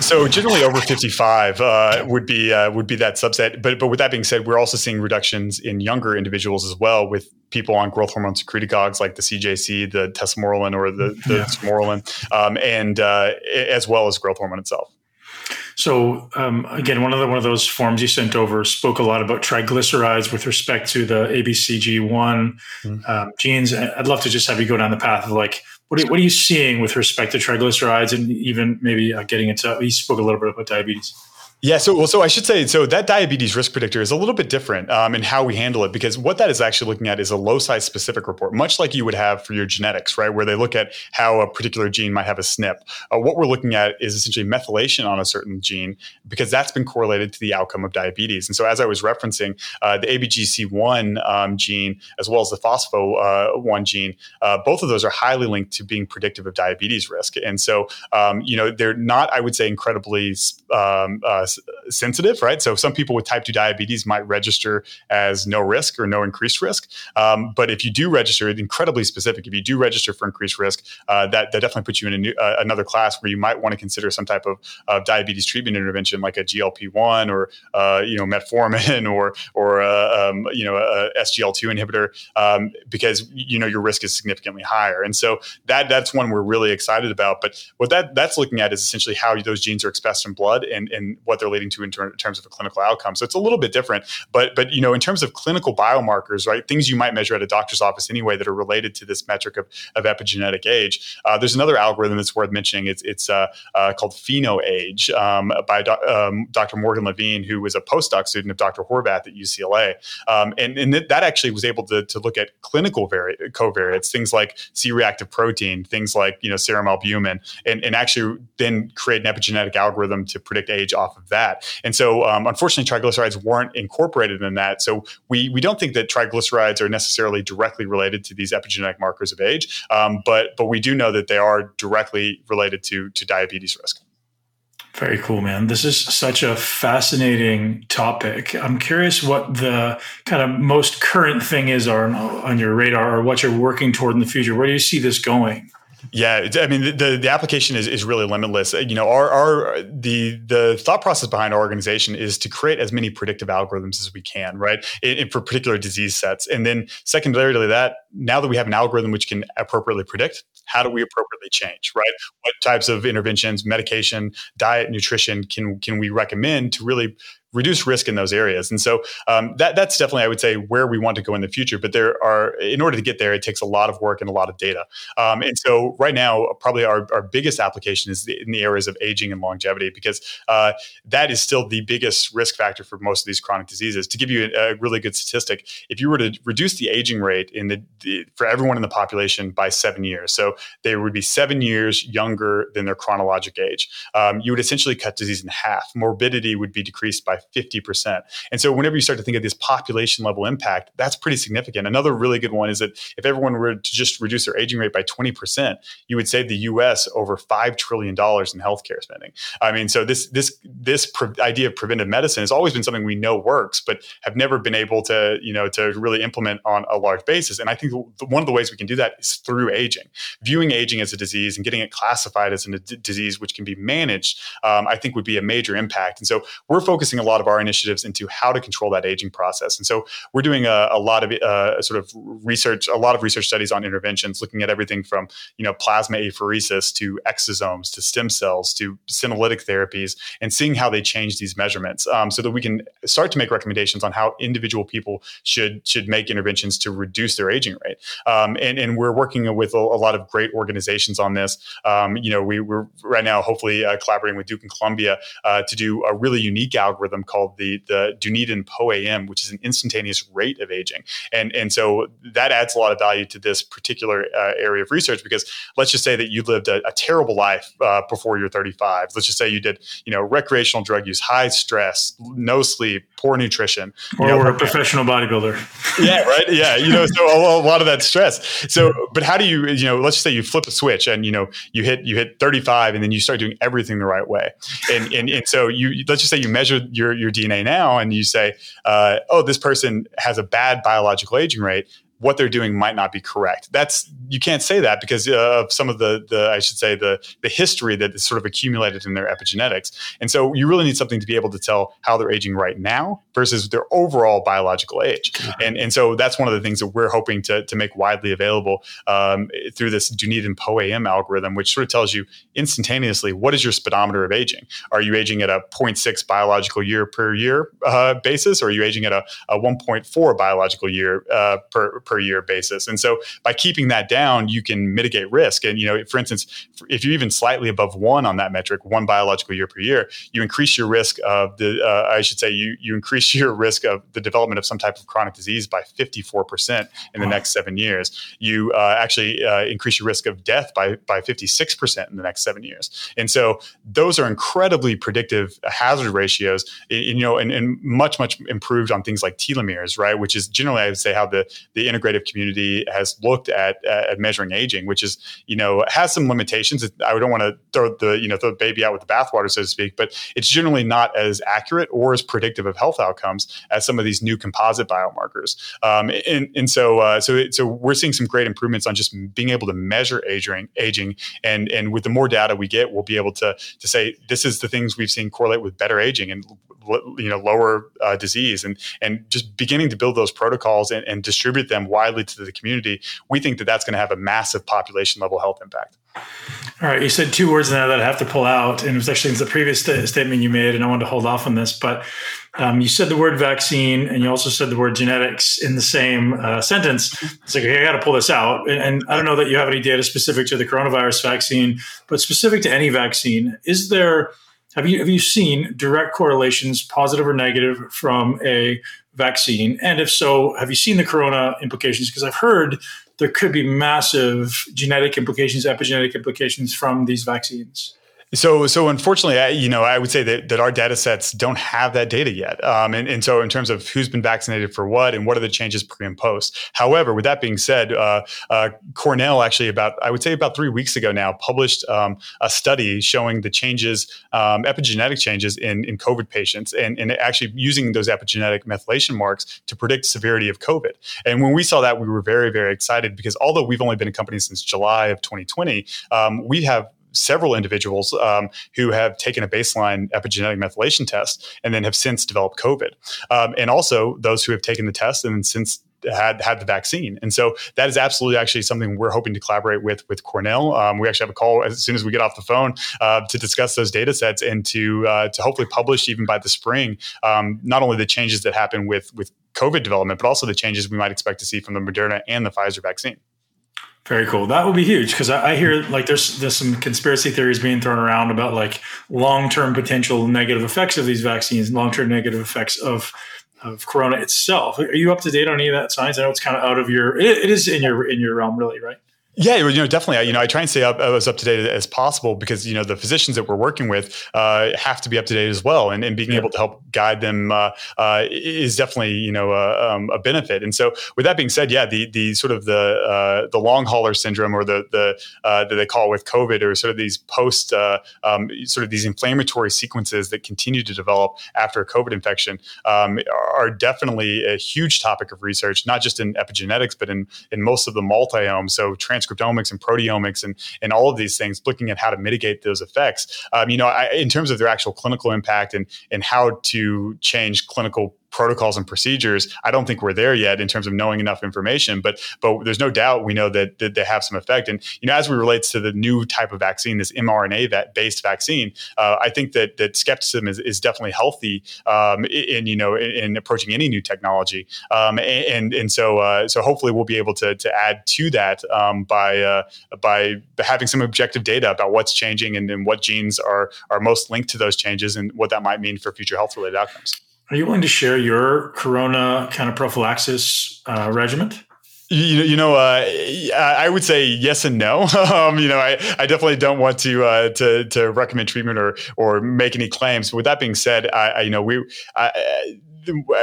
So generally over 55 uh, would be uh, would be that subset. But but with that being said, we're also seeing seeing reductions in younger individuals as well with people on growth hormone secretagogues like the CJC, the tesamorelin or the, the yeah. Um, and uh, as well as growth hormone itself. So um, again, one of the one of those forms you sent over spoke a lot about triglycerides with respect to the ABCG one mm-hmm. um, genes. I'd love to just have you go down the path of like what are, what are you seeing with respect to triglycerides, and even maybe uh, getting into. You spoke a little bit about diabetes. Yeah, so well, so I should say, so that diabetes risk predictor is a little bit different um, in how we handle it because what that is actually looking at is a loci specific report, much like you would have for your genetics, right? Where they look at how a particular gene might have a SNP. Uh, what we're looking at is essentially methylation on a certain gene because that's been correlated to the outcome of diabetes. And so, as I was referencing, uh, the ABCG1 um, gene as well as the phospho1 uh, gene, uh, both of those are highly linked to being predictive of diabetes risk. And so, um, you know, they're not, I would say, incredibly um, uh, sensitive, right? So some people with type 2 diabetes might register as no risk or no increased risk. Um, but if you do register, it's incredibly specific. If you do register for increased risk, uh, that, that definitely puts you in new, uh, another class where you might want to consider some type of, of diabetes treatment intervention like a GLP-1 or, uh, you know, metformin or, or uh, um, you know, a SGL2 inhibitor um, because, you know, your risk is significantly higher. And so that that's one we're really excited about. But what that that's looking at is essentially how those genes are expressed in blood and, and what they're leading to in, ter- in, terms of a clinical outcome. So it's a little bit different, but but you know in terms of clinical biomarkers, right, things you might measure at a doctor's office anyway that are related to this metric of, of epigenetic age. Uh, there's another algorithm that's worth mentioning. It's it's uh, uh, called PhenoAge um, by um, Dr. Morgan Levine, who was a postdoc student of Dr. Horvath at UCLA, um, and and th- that actually was able to, to look at clinical vari- covariates, things like C-reactive protein, things like you know serum albumin, and, and actually then create an epigenetic algorithm to predict age off of that. And so, um, unfortunately, triglycerides weren't incorporated in that. So we we don't think that triglycerides are necessarily directly related to these epigenetic markers of age, um, but but we do know that they are directly related to to diabetes risk. Very cool, man. This is such a fascinating topic. I'm curious what the kind of most current thing is on, on your radar or what you're working toward in the future. Where do you see this going? Yeah, I mean the the application is, is really limitless. Uh, you know, our our the the thought process behind our organization is to create as many predictive algorithms as we can, right? for particular disease sets, and then secondarily to that, now that we have an algorithm which can appropriately predict, how do we appropriately change, right? What types of interventions, medication, diet, nutrition can can we recommend to really reduce risk in those areas. And so um, that that's definitely I would say where we want to go in the future. But there are in order to get there, it takes a lot of work and a lot of data. Um, and so right now, probably our, our biggest application is in the areas of aging and longevity because uh, that is still the biggest risk factor for most of these chronic diseases. To give you a, a really good statistic, if you were to reduce the aging rate in the, the for everyone in the population by seven years, so they would be seven years younger than their chronologic age, um, you would essentially cut disease in half. Morbidity would be decreased by 50%. And so whenever you start to think of this population level impact, that's pretty significant. Another really good one is that if everyone were to just reduce their aging rate by 20%, you would save the US over $5 trillion in healthcare spending. I mean, so this this this pre- idea of preventive medicine has always been something we know works, but have never been able to, you know, to really implement on a large basis. And I think one of the ways we can do that is through aging. Viewing aging as a disease and getting it classified as a d- disease which can be managed, um, I think would be a major impact. And so we're focusing a lot of our initiatives into how to control that aging process. And so we're doing a, a lot of uh, sort of research, a lot of research studies on interventions, looking at everything from you know plasma apheresis to exosomes to stem cells to senolytic therapies, and seeing how they change these measurements, um, so that we can start to make recommendations on how individual people should should make interventions to reduce their aging rate. Um, and, and we're working with a, a, lot of great organizations on this. Um, you know, we, we're right now hopefully uh, collaborating with Duke and Columbia uh, to do a really unique algorithm called the the Dunedin PoAm, which is an instantaneous rate of aging. And and so that adds a lot of value to this particular uh, area of research because let's just say that you lived a, a terrible life uh, before you're 35. Let's just say you did you know recreational drug use, high stress, no sleep, poor nutrition, or you know, a professional bodybuilder. yeah, right. Yeah, you know, so a, a lot of that stress. So, but how do you you know? Let's just say you flip a switch and you know you hit you hit 35 and then you start doing everything the right way. And and, and so you let's just say you measure your your DNA now and you say, uh, oh, this person has a bad biological aging rate what they're doing might not be correct. That's you can't say that because of some of the the I should say the the history that is sort of accumulated in their epigenetics. And so you really need something to be able to tell how they're aging right now versus their overall biological age. And and so that's one of the things that we're hoping to to make widely available um, through this Dunedin PoAm algorithm, which sort of tells you instantaneously what is your speedometer of aging. Are you aging at a 0.6 biological year per year uh, basis, or are you aging at a, a 1.4 biological year uh, per, per per year basis. And so by keeping that down, you can mitigate risk. And, you know, for instance, if you're even slightly above one on that metric, one biological year per year, you increase your risk of the, uh, I should say, you, you increase your risk of the development of some type of chronic disease by 54% in the wow. next seven years. You uh, actually uh, increase your risk of death by, by 56% in the next seven years. And so those are incredibly predictive hazard ratios, you know, and, and much, much improved on things like telomeres, right? Which is generally, I would say, how the, the integrative community has looked at at measuring aging, which is you know has some limitations. I don't want to throw the you know throw the baby out with the bathwater, so to speak, but it's generally not as accurate or as predictive of health outcomes as some of these new composite biomarkers. Um, and, and so uh, so so we're seeing some great improvements on just being able to measure aging aging and and with the more data we get, we'll be able to to say this is the things we've seen correlate with better aging and you know lower uh, disease and and just beginning to build those protocols and, and distribute them widely to the community we think that that's going to have a massive population level health impact all right you said two words now that i have to pull out and it was actually in the previous st- statement you made and i wanted to hold off on this but um, you said the word vaccine and you also said the word genetics in the same uh, sentence. It's like, okay, I got to pull this out. And, and, I don't know that you have any data specific to the coronavirus vaccine, but specific to any vaccine. Is there have you have you seen direct correlations, positive or negative, from a vaccine? And if so, have you seen the corona implications? Because I've heard there could be massive genetic implications, epigenetic implications from these vaccines. So, so unfortunately, I, you know, I would say that, that our data sets don't have that data yet. Um, and, and so in terms of who's been vaccinated for what and what are the changes pre and post. However, with that being said, uh, uh, Cornell actually about, I would say about three weeks ago now, published um, a study showing the changes, um, epigenetic changes in, in COVID patients and, and actually using those epigenetic methylation marks to predict severity of COVID. And when we saw that, we were very, very excited because although we've only been a company since July of 2020, um, we have several individuals um, who have taken a baseline epigenetic methylation test and then have since developed COVID. Um, and also those who have taken the test and then since had had the vaccine. And so that is absolutely actually something we're hoping to collaborate with with Cornell. Um, we actually have a call as soon as we get off the phone uh, to discuss those data sets and to uh, to hopefully publish even by the spring um, not only the changes that happen with with COVID development, but also the changes we might expect to see from the Moderna and the Pfizer vaccine. Very cool. That would be huge because I, I, hear like there's there's some conspiracy theories being thrown around about like long term potential negative effects of these vaccines, long term negative effects of of Corona itself. Are you up to date on any of that science? I know it's kind of out of your. it, it is in your in your realm, really, right? Yeah, you know, definitely. You know, I try and stay up as up to date as possible because you know the physicians that we're working with uh, have to be up to date as well, and, and being yeah. able to help guide them uh, uh, is definitely you know a, um, a, benefit. And so, with that being said, yeah, the the sort of the uh, the long hauler syndrome or the the uh, that they call with COVID or sort of these post uh, um, sort of these inflammatory sequences that continue to develop after a COVID infection um, are definitely a huge topic of research, not just in epigenetics, but in in most of the multiome. So trans transcriptomics and proteomics and, and all of these things, looking at how to mitigate those effects. Um, you know, I, in terms of their actual clinical impact and, and how to change clinical protocols and procedures. I don't think we're there yet in terms of knowing enough information, but but there's no doubt we know that, that they have some effect. And you know, as we relates to the new type of vaccine, this mRNA that based vaccine, uh, I think that that skepticism is, is definitely healthy um, in you know in, in, approaching any new technology. Um, and and so uh, so hopefully we'll be able to to add to that um, by uh, by having some objective data about what's changing and, and what genes are are most linked to those changes and what that might mean for future health related outcomes. Are you willing to share your corona kind of prophylaxis uh, regiment? You, you know, uh, I would say yes and no. um, you know, I, I definitely don't want to uh, to to recommend treatment or or make any claims. But with that being said, I, I you know we. I,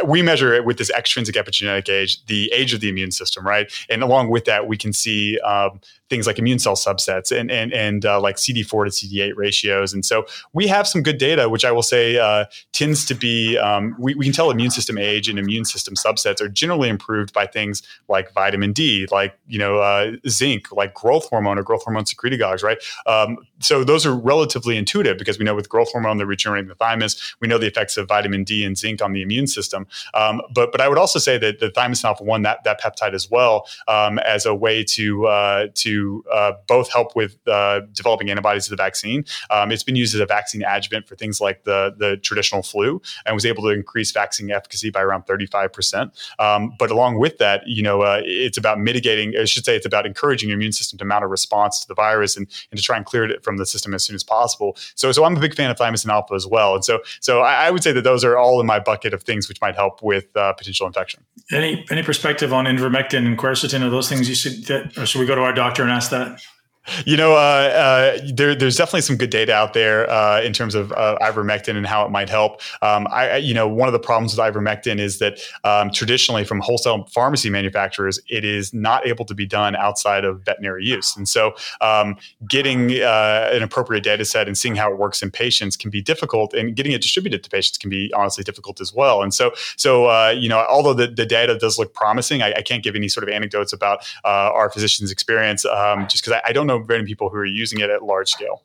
we measure it with this extrinsic epigenetic age, the age of the immune system, right? And along with that, we can see um, things like immune cell subsets and and and uh, like CD4 to CD8 ratios. And so we have some good data, which I will say uh, tends to be um, we, we can tell immune system age and immune system subsets are generally improved by things like vitamin D, like you know uh, zinc, like growth hormone or growth hormone secretagogues, right? Um, so those are relatively intuitive because we know with growth hormone they're regenerating the thymus. We know the effects of vitamin D and zinc on the immune system. Um, but but I would also say that the thymosin alpha one that that peptide as well um, as a way to uh, uh, both help with uh, developing antibodies to the vaccine. Um, it's been used as a vaccine adjuvant for things like the, the traditional flu and was able to increase vaccine efficacy by around 35%. Um, but along with that, you know, uh, it's about mitigating, I should say, it's about encouraging your immune system to mount a response to the virus and, and to try and clear it from the system as soon as possible. So, so I'm a big fan of thymosin alpha as well. And so, so I, I would say that those are all in my bucket of things which might help with uh, potential infection. Any any perspective on ivermectin and quercetin? Are those things you should or should we go to our doctor ask that? You know, uh, uh, there, there's definitely some good data out there uh, in terms of uh, ivermectin and how it might help. Um, I, you know, one of the problems with ivermectin is that um, traditionally, from wholesale pharmacy manufacturers, it is not able to be done outside of veterinary use, and so um, getting uh, an appropriate data set and seeing how it works in patients can be difficult, and getting it distributed to patients can be honestly difficult as well. And so, so uh, you know, although the, the data does look promising, I, I can't give any sort of anecdotes about our physicians' experience um, just because I, I don't know very many people who are using it at large scale.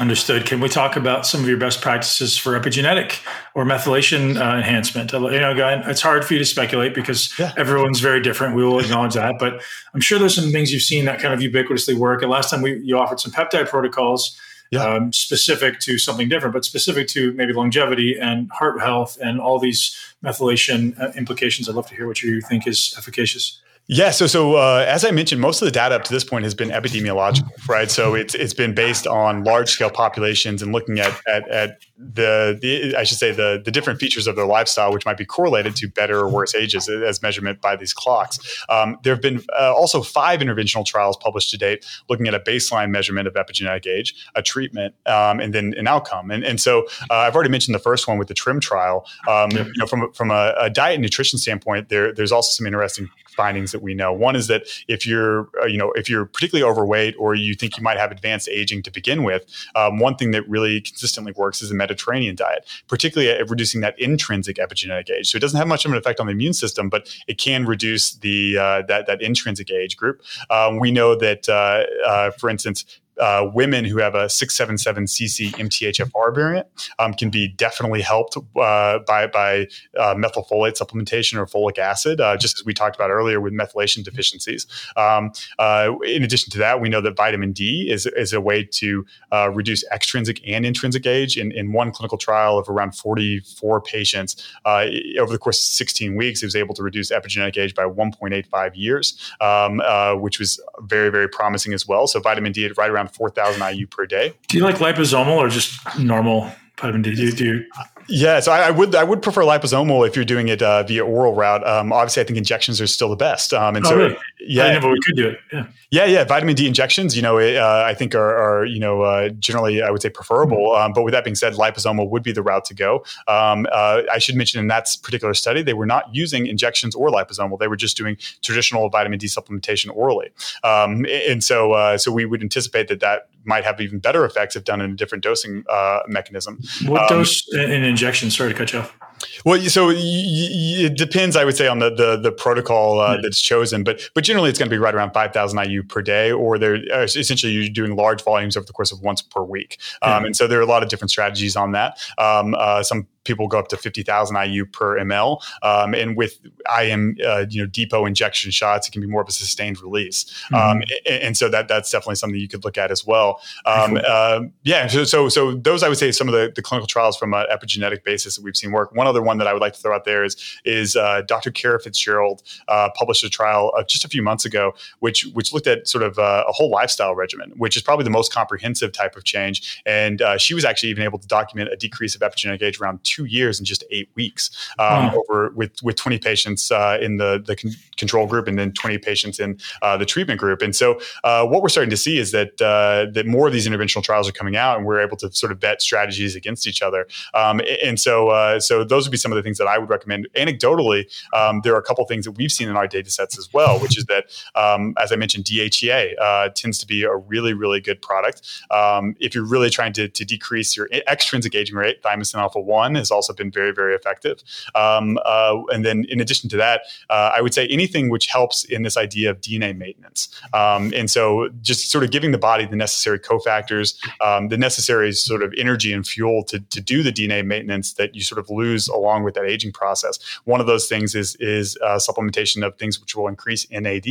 Understood. Can we talk about some of your best practices for epigenetic or methylation uh, enhancement? You know, again, it's hard for you to speculate because yeah. everyone's very different. We will acknowledge that, but I'm sure there's some things you've seen that kind of ubiquitously work. And last time we you offered some peptide protocols yeah. um, specific to something different, but specific to maybe longevity and heart health and all these methylation uh, implications. I'd love to hear what you think is efficacious. Yeah, so so uh, as I mentioned, most of the data up to this point has been epidemiological, right? So it's it's been based on large scale populations and looking at at, at the, the I should say the the different features of their lifestyle, which might be correlated to better or worse ages as measurement by these clocks. Um, there have been uh, also five interventional trials published to date looking at a baseline measurement of epigenetic age, a treatment, um, and then an outcome. And and so uh, I've already mentioned the first one with the TRIIM trial. Um, you know, from from a, a diet and nutrition standpoint, there there's also some interesting findings that we know. One is that if you're, uh, you know, if you're particularly overweight or you think you might have advanced aging to begin with, um, one thing that really consistently works is a Mediterranean diet, particularly at reducing that intrinsic epigenetic age. So it doesn't have much of an effect on the immune system, but it can reduce the uh, that that intrinsic age group. Um, we know that, uh, uh for instance, uh, women who have a 677cc MTHFR variant um, can be definitely helped uh, by, by uh, methylfolate supplementation or folic acid, uh, just as we talked about earlier with methylation deficiencies. Um, uh, in addition to that, we know that vitamin D is, is a way to reduce extrinsic and intrinsic age. In, in one clinical trial of around 44 patients, over the course of 16 weeks, it was able to reduce epigenetic age by 1.85 years, um, which was very, very promising as well. So vitamin D at right around 4,000 IU per day. Do you like liposomal or just normal? Do you, do you yeah, so I, I, would I would prefer liposomal if you're doing it uh, via oral route. Um, obviously, I think injections are still the best. Um, and oh, so, really? yeah, but we could do it. Yeah, yeah, yeah. Vitamin D injections, you know, uh, I think are, are you know uh, generally I would say preferable. Mm-hmm. Um, but with that being said, liposomal would be the route to go. Um, uh, I should mention in that particular study, they were not using injections or liposomal. They were just doing traditional vitamin D supplementation orally. Um, and so, uh, so we would anticipate that that might have even better effects if done in a different dosing uh, mechanism. What um, dose in injection? Sorry to cut you off. Well, so it depends, I would say, on the the, the protocol uh, that's chosen, but but generally it's going to be right around five thousand IU per day, or they're uh, essentially you're doing large volumes over the course of once per week, um, and so there are a lot of different strategies on that. Um, uh, some people go up to 50,000 IU per ml. Um, and with IM, uh, you know, depot injection shots, it can be more of a sustained release. Mm-hmm. Um, and, and, so that that's definitely something you could look at as well. Um, uh, yeah. So, so, so those I would say some of the, the clinical trials from an epigenetic basis that we've seen work. One other one that I would like to throw out there is, is uh, Dr. Kara Fitzgerald uh, published a trial just a few months ago, which, which looked at sort of uh, a whole lifestyle regimen, which is probably the most comprehensive type of change. And uh, she was actually even able to document a decrease of epigenetic age around two years in just eight weeks um, wow. over with with 20 patients uh, in the the con- control group and then 20 patients in uh, the treatment group. And so uh, what we're starting to see is that uh, that more of these interventional trials are coming out, and we're able to sort of bet strategies against each other. Um, and so uh, so those would be some of the things that I would recommend. Anecdotally, um, there are a couple things that we've seen in our data sets as well, which is that um, as I mentioned, DHEA uh, tends to be a really really good product. Um, if you're really trying to, to decrease your extrinsic aging rate, thymosin alpha one has also been very, very effective. Um, uh, and then in addition to that, uh, I would say anything which helps in this idea of DNA maintenance. Um, and so just sort of giving the body the necessary cofactors, um, the necessary sort of energy and fuel to, to do the DNA maintenance that you sort of lose along with that aging process. One of those things is, is uh, supplementation of things which will increase NAD.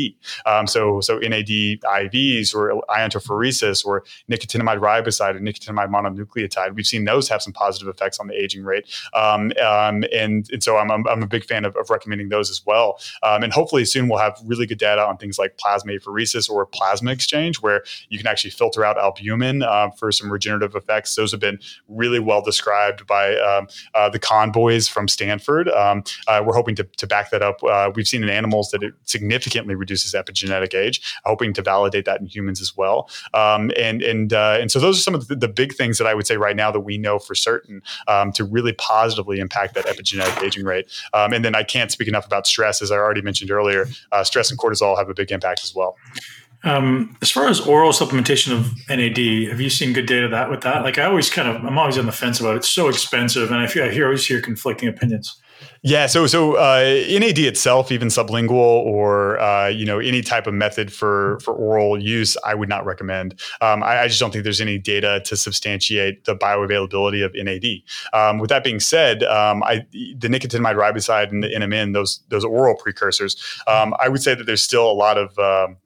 Um, so, so NAD IVs or iontophoresis or nicotinamide riboside or nicotinamide mononucleotide. We've seen those have some positive effects on the aging rate. Um, um, and, and so I'm, I'm, I'm, a big fan of, of recommending those as well. Um, and hopefully soon we'll have really good data on things like plasma apheresis or plasma exchange, where you can actually filter out albumin uh, for some regenerative effects. Those have been really well described by um, uh, the Conboys from Stanford. Um, uh, we're hoping to, to back that up. Uh, we've seen in animals that it significantly reduces epigenetic age, hoping to validate that in humans as well. Um, and and uh, and so those are some of the, the, big things that I would say right now that we know for certain to really positively positively impact that epigenetic aging rate. Um, and then I can't speak enough about stress, as I already mentioned earlier. Uh, stress and cortisol have a big impact as well. Um, as far as oral supplementation of NAD, have you seen good data that with that? Like I always kind of, I'm always on the fence about it. It's so expensive, and I feel I hear always hear conflicting opinions. Yeah, so so uh, NAD itself, even sublingual or uh, you know any type of method for for oral use, I would not recommend. Um, I, I, just don't think there's any data to substantiate the bioavailability of NAD. Um, with that being said, um, I, the nicotinamide riboside and the NMN, those those oral precursors, um, I would say that there's still a lot of um,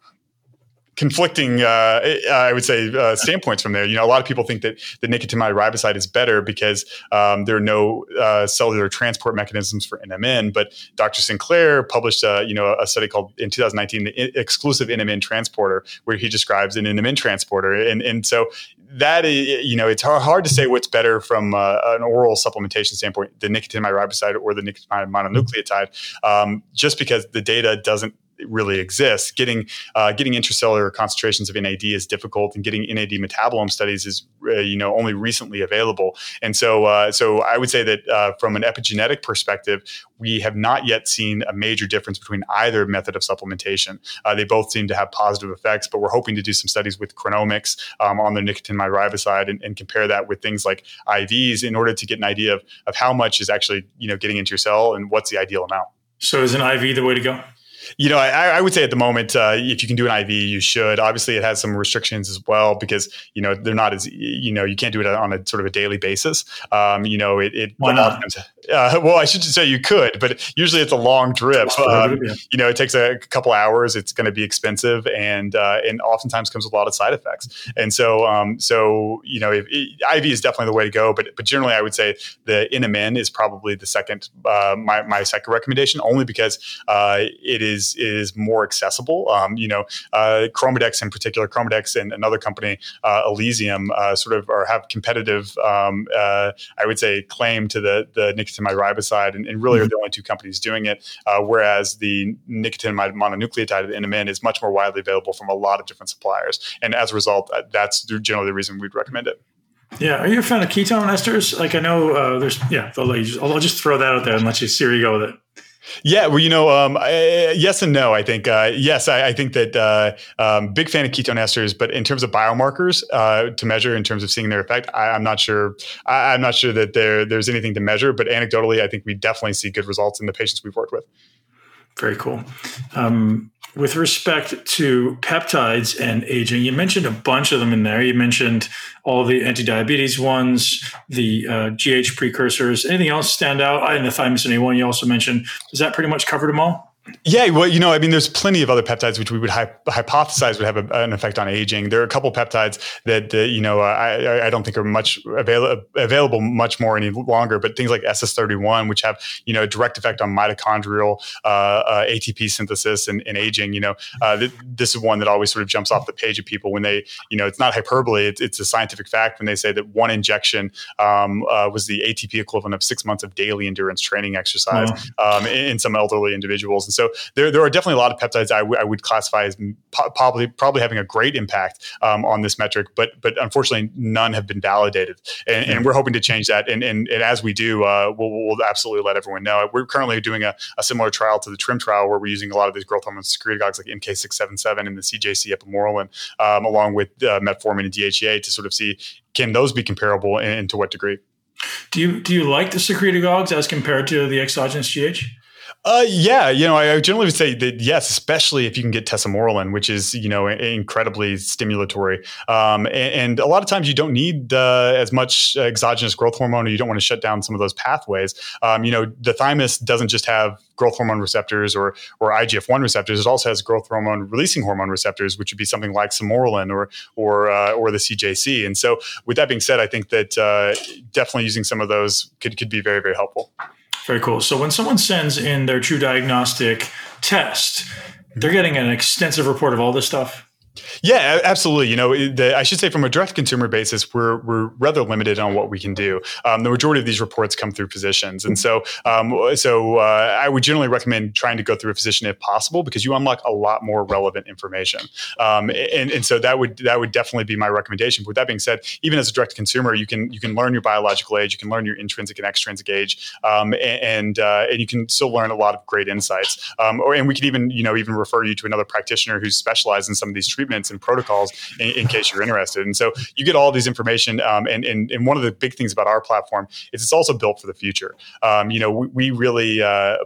conflicting, uh, I would say, uh, standpoints from there. You know, a lot of people think that the nicotinamide riboside is better because um, there are no uh, cellular transport mechanisms for NMN. But Dr. Sinclair published, uh, you know, a study called in 2019, the exclusive NMN transporter, where he describes an NMN transporter, and and so that you know, it's hard to say what's better from uh, an oral supplementation standpoint, the nicotinamide riboside or the nicotinamide mononucleotide, um, just because the data doesn't really exists. Getting uh, getting intracellular concentrations of NAD is difficult, and getting NAD metabolome studies is uh, you know only recently available. And so uh, so I would say that uh, from an epigenetic perspective, we have not yet seen a major difference between either method of supplementation. Uh, they both seem to have positive effects, but we're hoping to do some studies with Chronomics um, on the nicotinamide riboside and, and compare that with things like IVs in order to get an idea of, of how much is actually you know getting into your cell and what's the ideal amount. So is an IV the way to go? You know, I, I, would say at the moment, uh, if you can do an IV, you should. Obviously, it has some restrictions as well because you know they're not as you know you can't do it on a sort of a daily basis. Um, you know, it. it Why not? Uh, well, I should say you could, but usually it's a long trip. Um, you know, it takes a couple hours. It's going to be expensive, and uh, and oftentimes comes with a lot of side effects. And so, um, so you know, if, IV is definitely the way to go. But but generally, I would say the NMN is probably the second uh, my my second recommendation, only because uh, it is is more accessible. Um, you know, uh, Chromadex in particular, Chromadex and another company, uh, Elysium, uh, sort of are have competitive, um, uh, I would say, claim to the the nicotinamide riboside, and, and really mm-hmm. are the only two companies doing it. Uh, whereas the nicotinamide mononucleotide, the NMN, is much more widely available from a lot of different suppliers, and as a result, that's generally the reason we'd recommend it. Yeah, are you a fan of ketone esters? Like I know uh, there's yeah, I'll, just, I'll just throw that out there and let you Siri go with it. Yeah, well, you know, um, I, yes and no. I think uh, yes, I, I, think that uh, um, big fan of ketone esters, but in terms of biomarkers uh, to measure in terms of seeing their effect, I, am not sure. I, am not sure that there there's anything to measure. But anecdotally, I think we definitely see good results in the patients we've worked with. Very cool. Um, with respect to peptides and aging, you mentioned a bunch of them in there. You mentioned all the anti-diabetes ones, the uh, GH precursors. Anything else stand out? In the thymosin A1, you also mentioned. Does that pretty much cover them all? Yeah, well, you know, I mean, there's plenty of other peptides which we would hy- hypothesize would have a, an effect on aging. There are a couple peptides that, uh, you know, I, I don't think are much avail- available much more any longer, but things like SS31, which have, you know, a direct effect on mitochondrial uh, uh, ATP synthesis and, and aging. You know, uh, th- this is one that always sort of jumps off the page of people when they, you know, it's not hyperbole, it's, it's a scientific fact when they say that one injection um, uh, was the ATP equivalent of six months of daily endurance training exercise um, in, in some elderly individuals. And so there, there are definitely a lot of peptides I, w- I would classify as po- probably probably having a great impact um, on this metric, but but unfortunately none have been validated, and, and we're hoping to change that. And and, and as we do, uh, we'll, we'll, absolutely let everyone know. We're currently doing a, a, similar trial to the TRIIM trial where we're using a lot of these growth hormone secretagogues like MK677 and the CJC ipamorelin, um, along with uh, metformin and DHEA to sort of see can those be comparable and, and to what degree. Do you do you like the secretagogues as compared to the exogenous GH? Uh, yeah, you know, I generally would say that yes, especially if you can get tesamorelin, which is you know incredibly stimulatory. Um, and, and, a lot of times you don't need uh, as much exogenous growth hormone, or you don't want to shut down some of those pathways. Um, you know, the thymus doesn't just have growth hormone receptors or or IGF one receptors; it also has growth hormone releasing hormone receptors, which would be something like sermorelin or or uh, or the CJC. And so, with that being said, I think that uh, definitely using some of those could could be very very helpful. Very cool. So when someone sends in their TruDiagnostic test, they're getting an extensive report of all this stuff. Yeah, absolutely. You know, the, I should say from a direct consumer basis, we're we're rather limited on what we can do. Um, the majority of these reports come through physicians, and so um, so uh, I would generally recommend trying to go through a physician if possible because you unlock a lot more relevant information. Um, and and so that would that would definitely be my recommendation. But with that being said, even as a direct consumer, you can you can learn your biological age, you can learn your intrinsic and extrinsic age, um, and uh, and you can still learn a lot of great insights. Um, or and we could even you know even refer you to another practitioner who's specialized in some of these treatments and protocols in, in case you're interested. And so you get all these information. Um, and, and, and one of the big things about our platform is it's also built for the future. Um, you know, we, we really uh,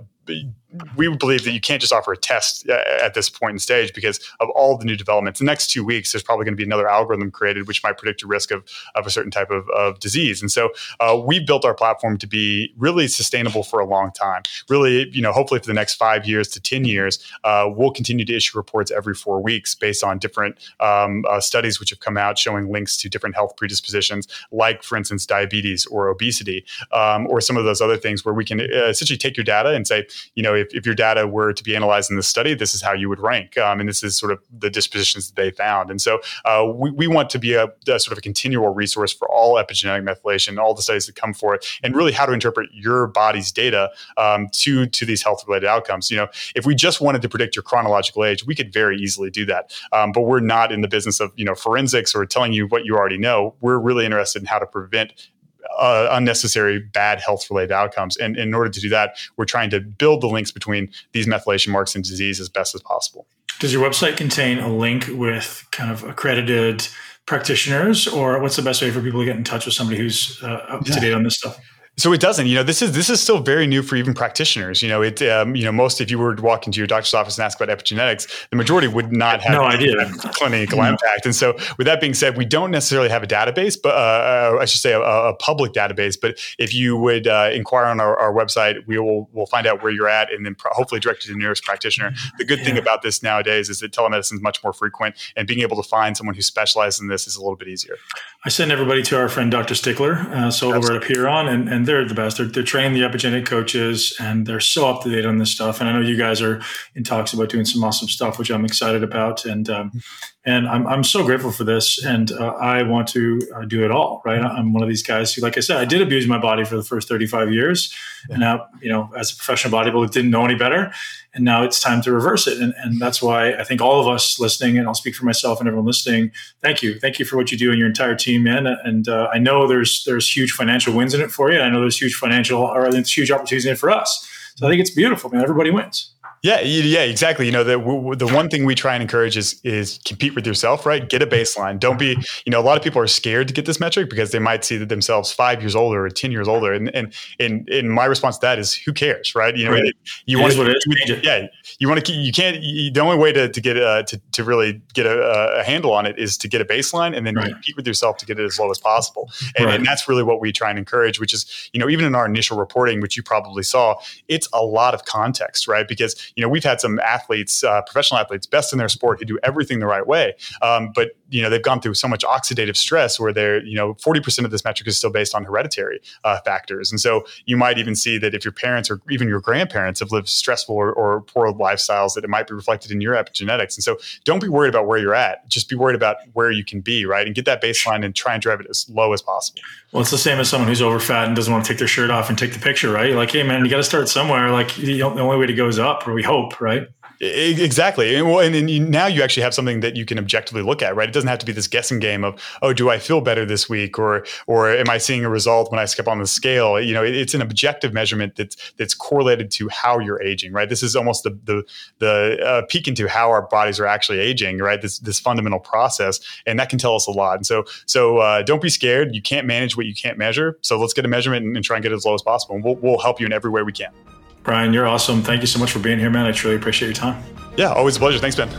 we believe that you can't just offer a test uh, at this point in stage because of all the new developments. The next two weeks, there's probably going to be another algorithm created which might predict a risk of, of a certain type of, of disease. And so uh, we built our platform to be really sustainable for a long time. Really, you know, hopefully for the next five years to 10 years, uh, we'll continue to issue reports every four weeks based on different um, uh, studies which have come out showing links to different health predispositions, like, for instance, diabetes or obesity, um, or some of those other things where we can uh, essentially take your data and say, you know, if, if your data were to be analyzed in this study, this is how you would rank. Um, and this is sort of the dispositions that they found. And so uh, we, we want to be a, a, sort of a continual resource for all epigenetic methylation, all the studies that come for it, and really how to interpret your body's data um, to, to these health related outcomes. You know, if we just wanted to predict your chronological age, we could very easily do that. Um, but we're not in the business of, you know, forensics or telling you what you already know. We're really interested in how to prevent uh, unnecessary bad health related outcomes. And, and in order to do that, we're trying to build the links between these methylation marks and disease as best as possible. Does your website contain a link with kind of accredited practitioners, or what's the best way for people to get in touch with somebody who's uh, up to date on this stuff? So it doesn't. You know, this is this is still very new for even practitioners. You know, it. Um, you know, most if you were to walk into your doctor's office and ask about epigenetics, the majority would not have no idea clinical mm-hmm. impact. And so, with that being said, we don't necessarily have a database, but uh, uh, I should say a, a, public database. But if you would uh, inquire on our, our, website, we will we'll find out where you're at, and then pro- hopefully direct you to the nearest practitioner. The good yeah. thing about this nowadays is that telemedicine is much more frequent, and being able to find someone who specializes in this is a little bit easier. I send everybody to our friend Dr. Stickler, uh, so over at Apeiron, and, and they're the best. They're, they're trained the epigenetic coaches, and they're so up to date on this stuff. And I know you guys are in talks about doing some awesome stuff, which I'm excited about. And um, and I'm, I'm so grateful for this and uh, i want to uh, do it all right i'm one of these guys who like i said i did abuse my body for the first 35 years yeah. and now you know as a professional bodybuilder didn't know any better and now it's time to reverse it. And, and that's why i think all of us listening and i'll speak for myself and everyone listening thank you. Thank you for what you do and your entire team man. And uh, i know there's there's huge financial wins in it for you. I know there's huge financial or there's huge opportunities in it for us. So i think it's beautiful man. Everybody wins yeah, yeah, exactly. You know, the the one thing we try and encourage is is compete with yourself, right? Get a baseline. Don't be, you know, a lot of people are scared to get this metric because they might see that themselves five years older or ten years older, and and and, and my response to that is, who cares, right? You know, right. you want to, yeah, you want to, you can't. You, the only way to to get uh, to to really get a, a, handle on it is to get a baseline and then right. compete with yourself to get it as low as possible, and, right. and that's really what we try and encourage. Which is, you know, even in our initial reporting, which you probably saw, it's a lot of context, right? Because you know, we've had some athletes, uh, professional athletes, best in their sport who do everything the right way. Um, but, you know, they've gone through so much oxidative stress where they're, you know, 40% of this metric is still based on hereditary uh, factors. And so you might even see that if your parents or even your grandparents have lived stressful or, or poor lifestyles, that it might be reflected in your epigenetics. And so don't be worried about where you're at. Just be worried about where you can be, right? And get that baseline and try and drive it as low as possible. Well, it's the same as someone who's over fat and doesn't want to take their shirt off and take the picture, right? Like, hey, man, you got to start somewhere. Like, the only way to go is up, or we hope, right? Exactly. And, well, and, and now you actually have something that you can objectively look at, right? It doesn't have to be this guessing game of, oh, do I feel better this week, or or am I seeing a result when I step on the scale? You know, it, it's an objective measurement that's that's correlated to how you're aging, right? This is almost the the the uh, peek into how our bodies are actually aging, right? This this fundamental process, and that can tell us a lot. And so so uh, don't be scared. You can't manage what you can't measure. So let's get a measurement and, and try and get it as low as possible. And we'll we'll help you in every way we can. Brian, you're awesome. Thank you so much for being here, man. I truly appreciate your time. Yeah, always a pleasure. Thanks, Ben.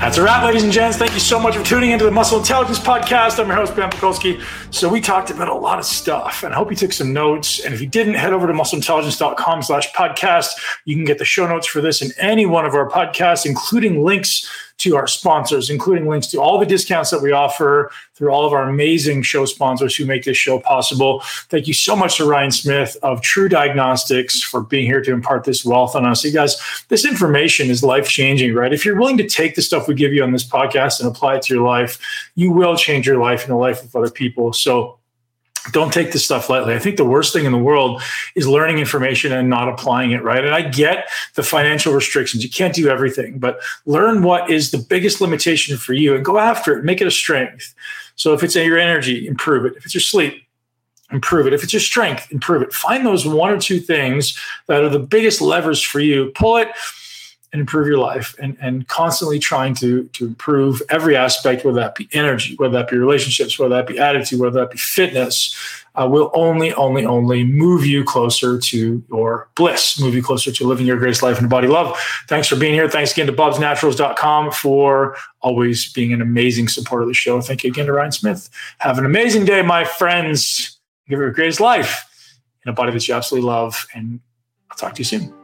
That's a wrap, ladies and gents. Thank you so much for tuning into the Muscle Intelligence Podcast. I'm your host, Ben Pakulski. So we talked about a lot of stuff, and I hope you took some notes. And if you didn't, head over to muscleintelligence.com slash podcast. You can get the show notes for this and any one of our podcasts, including links to our sponsors, including links to all the discounts that we offer through all of our amazing show sponsors who make this show possible. Thank you so much to Ryan Smith of TruDiagnostics for being here to impart this wealth on us. You guys, this information is life changing, right? If you're willing to take the stuff we give you on this podcast and apply it to your life, you will change your life and the life of other people. So, don't take this stuff lightly. I think the worst thing in the world is learning information and not applying it, right? And I get the financial restrictions. You can't do everything, but learn what is the biggest limitation for you and go after it. Make it a strength. So if it's your energy, improve it. If it's your sleep, improve it. If it's your strength, improve it. Find those one or two things that are the biggest levers for you. Pull it and improve your life and, and constantly trying to, to improve every aspect, whether that be energy, whether that be relationships, whether that be attitude, whether that be fitness, uh, will only, only, only move you closer to your bliss, move you closer to living your greatest life in body love. Thanks for being here. Thanks again to bobsnaturals.com for always being an amazing supporter of the show. Thank you again to Ryan Smith. Have an amazing day, my friends. Give your greatest life in a body that you absolutely love. And I'll talk to you soon.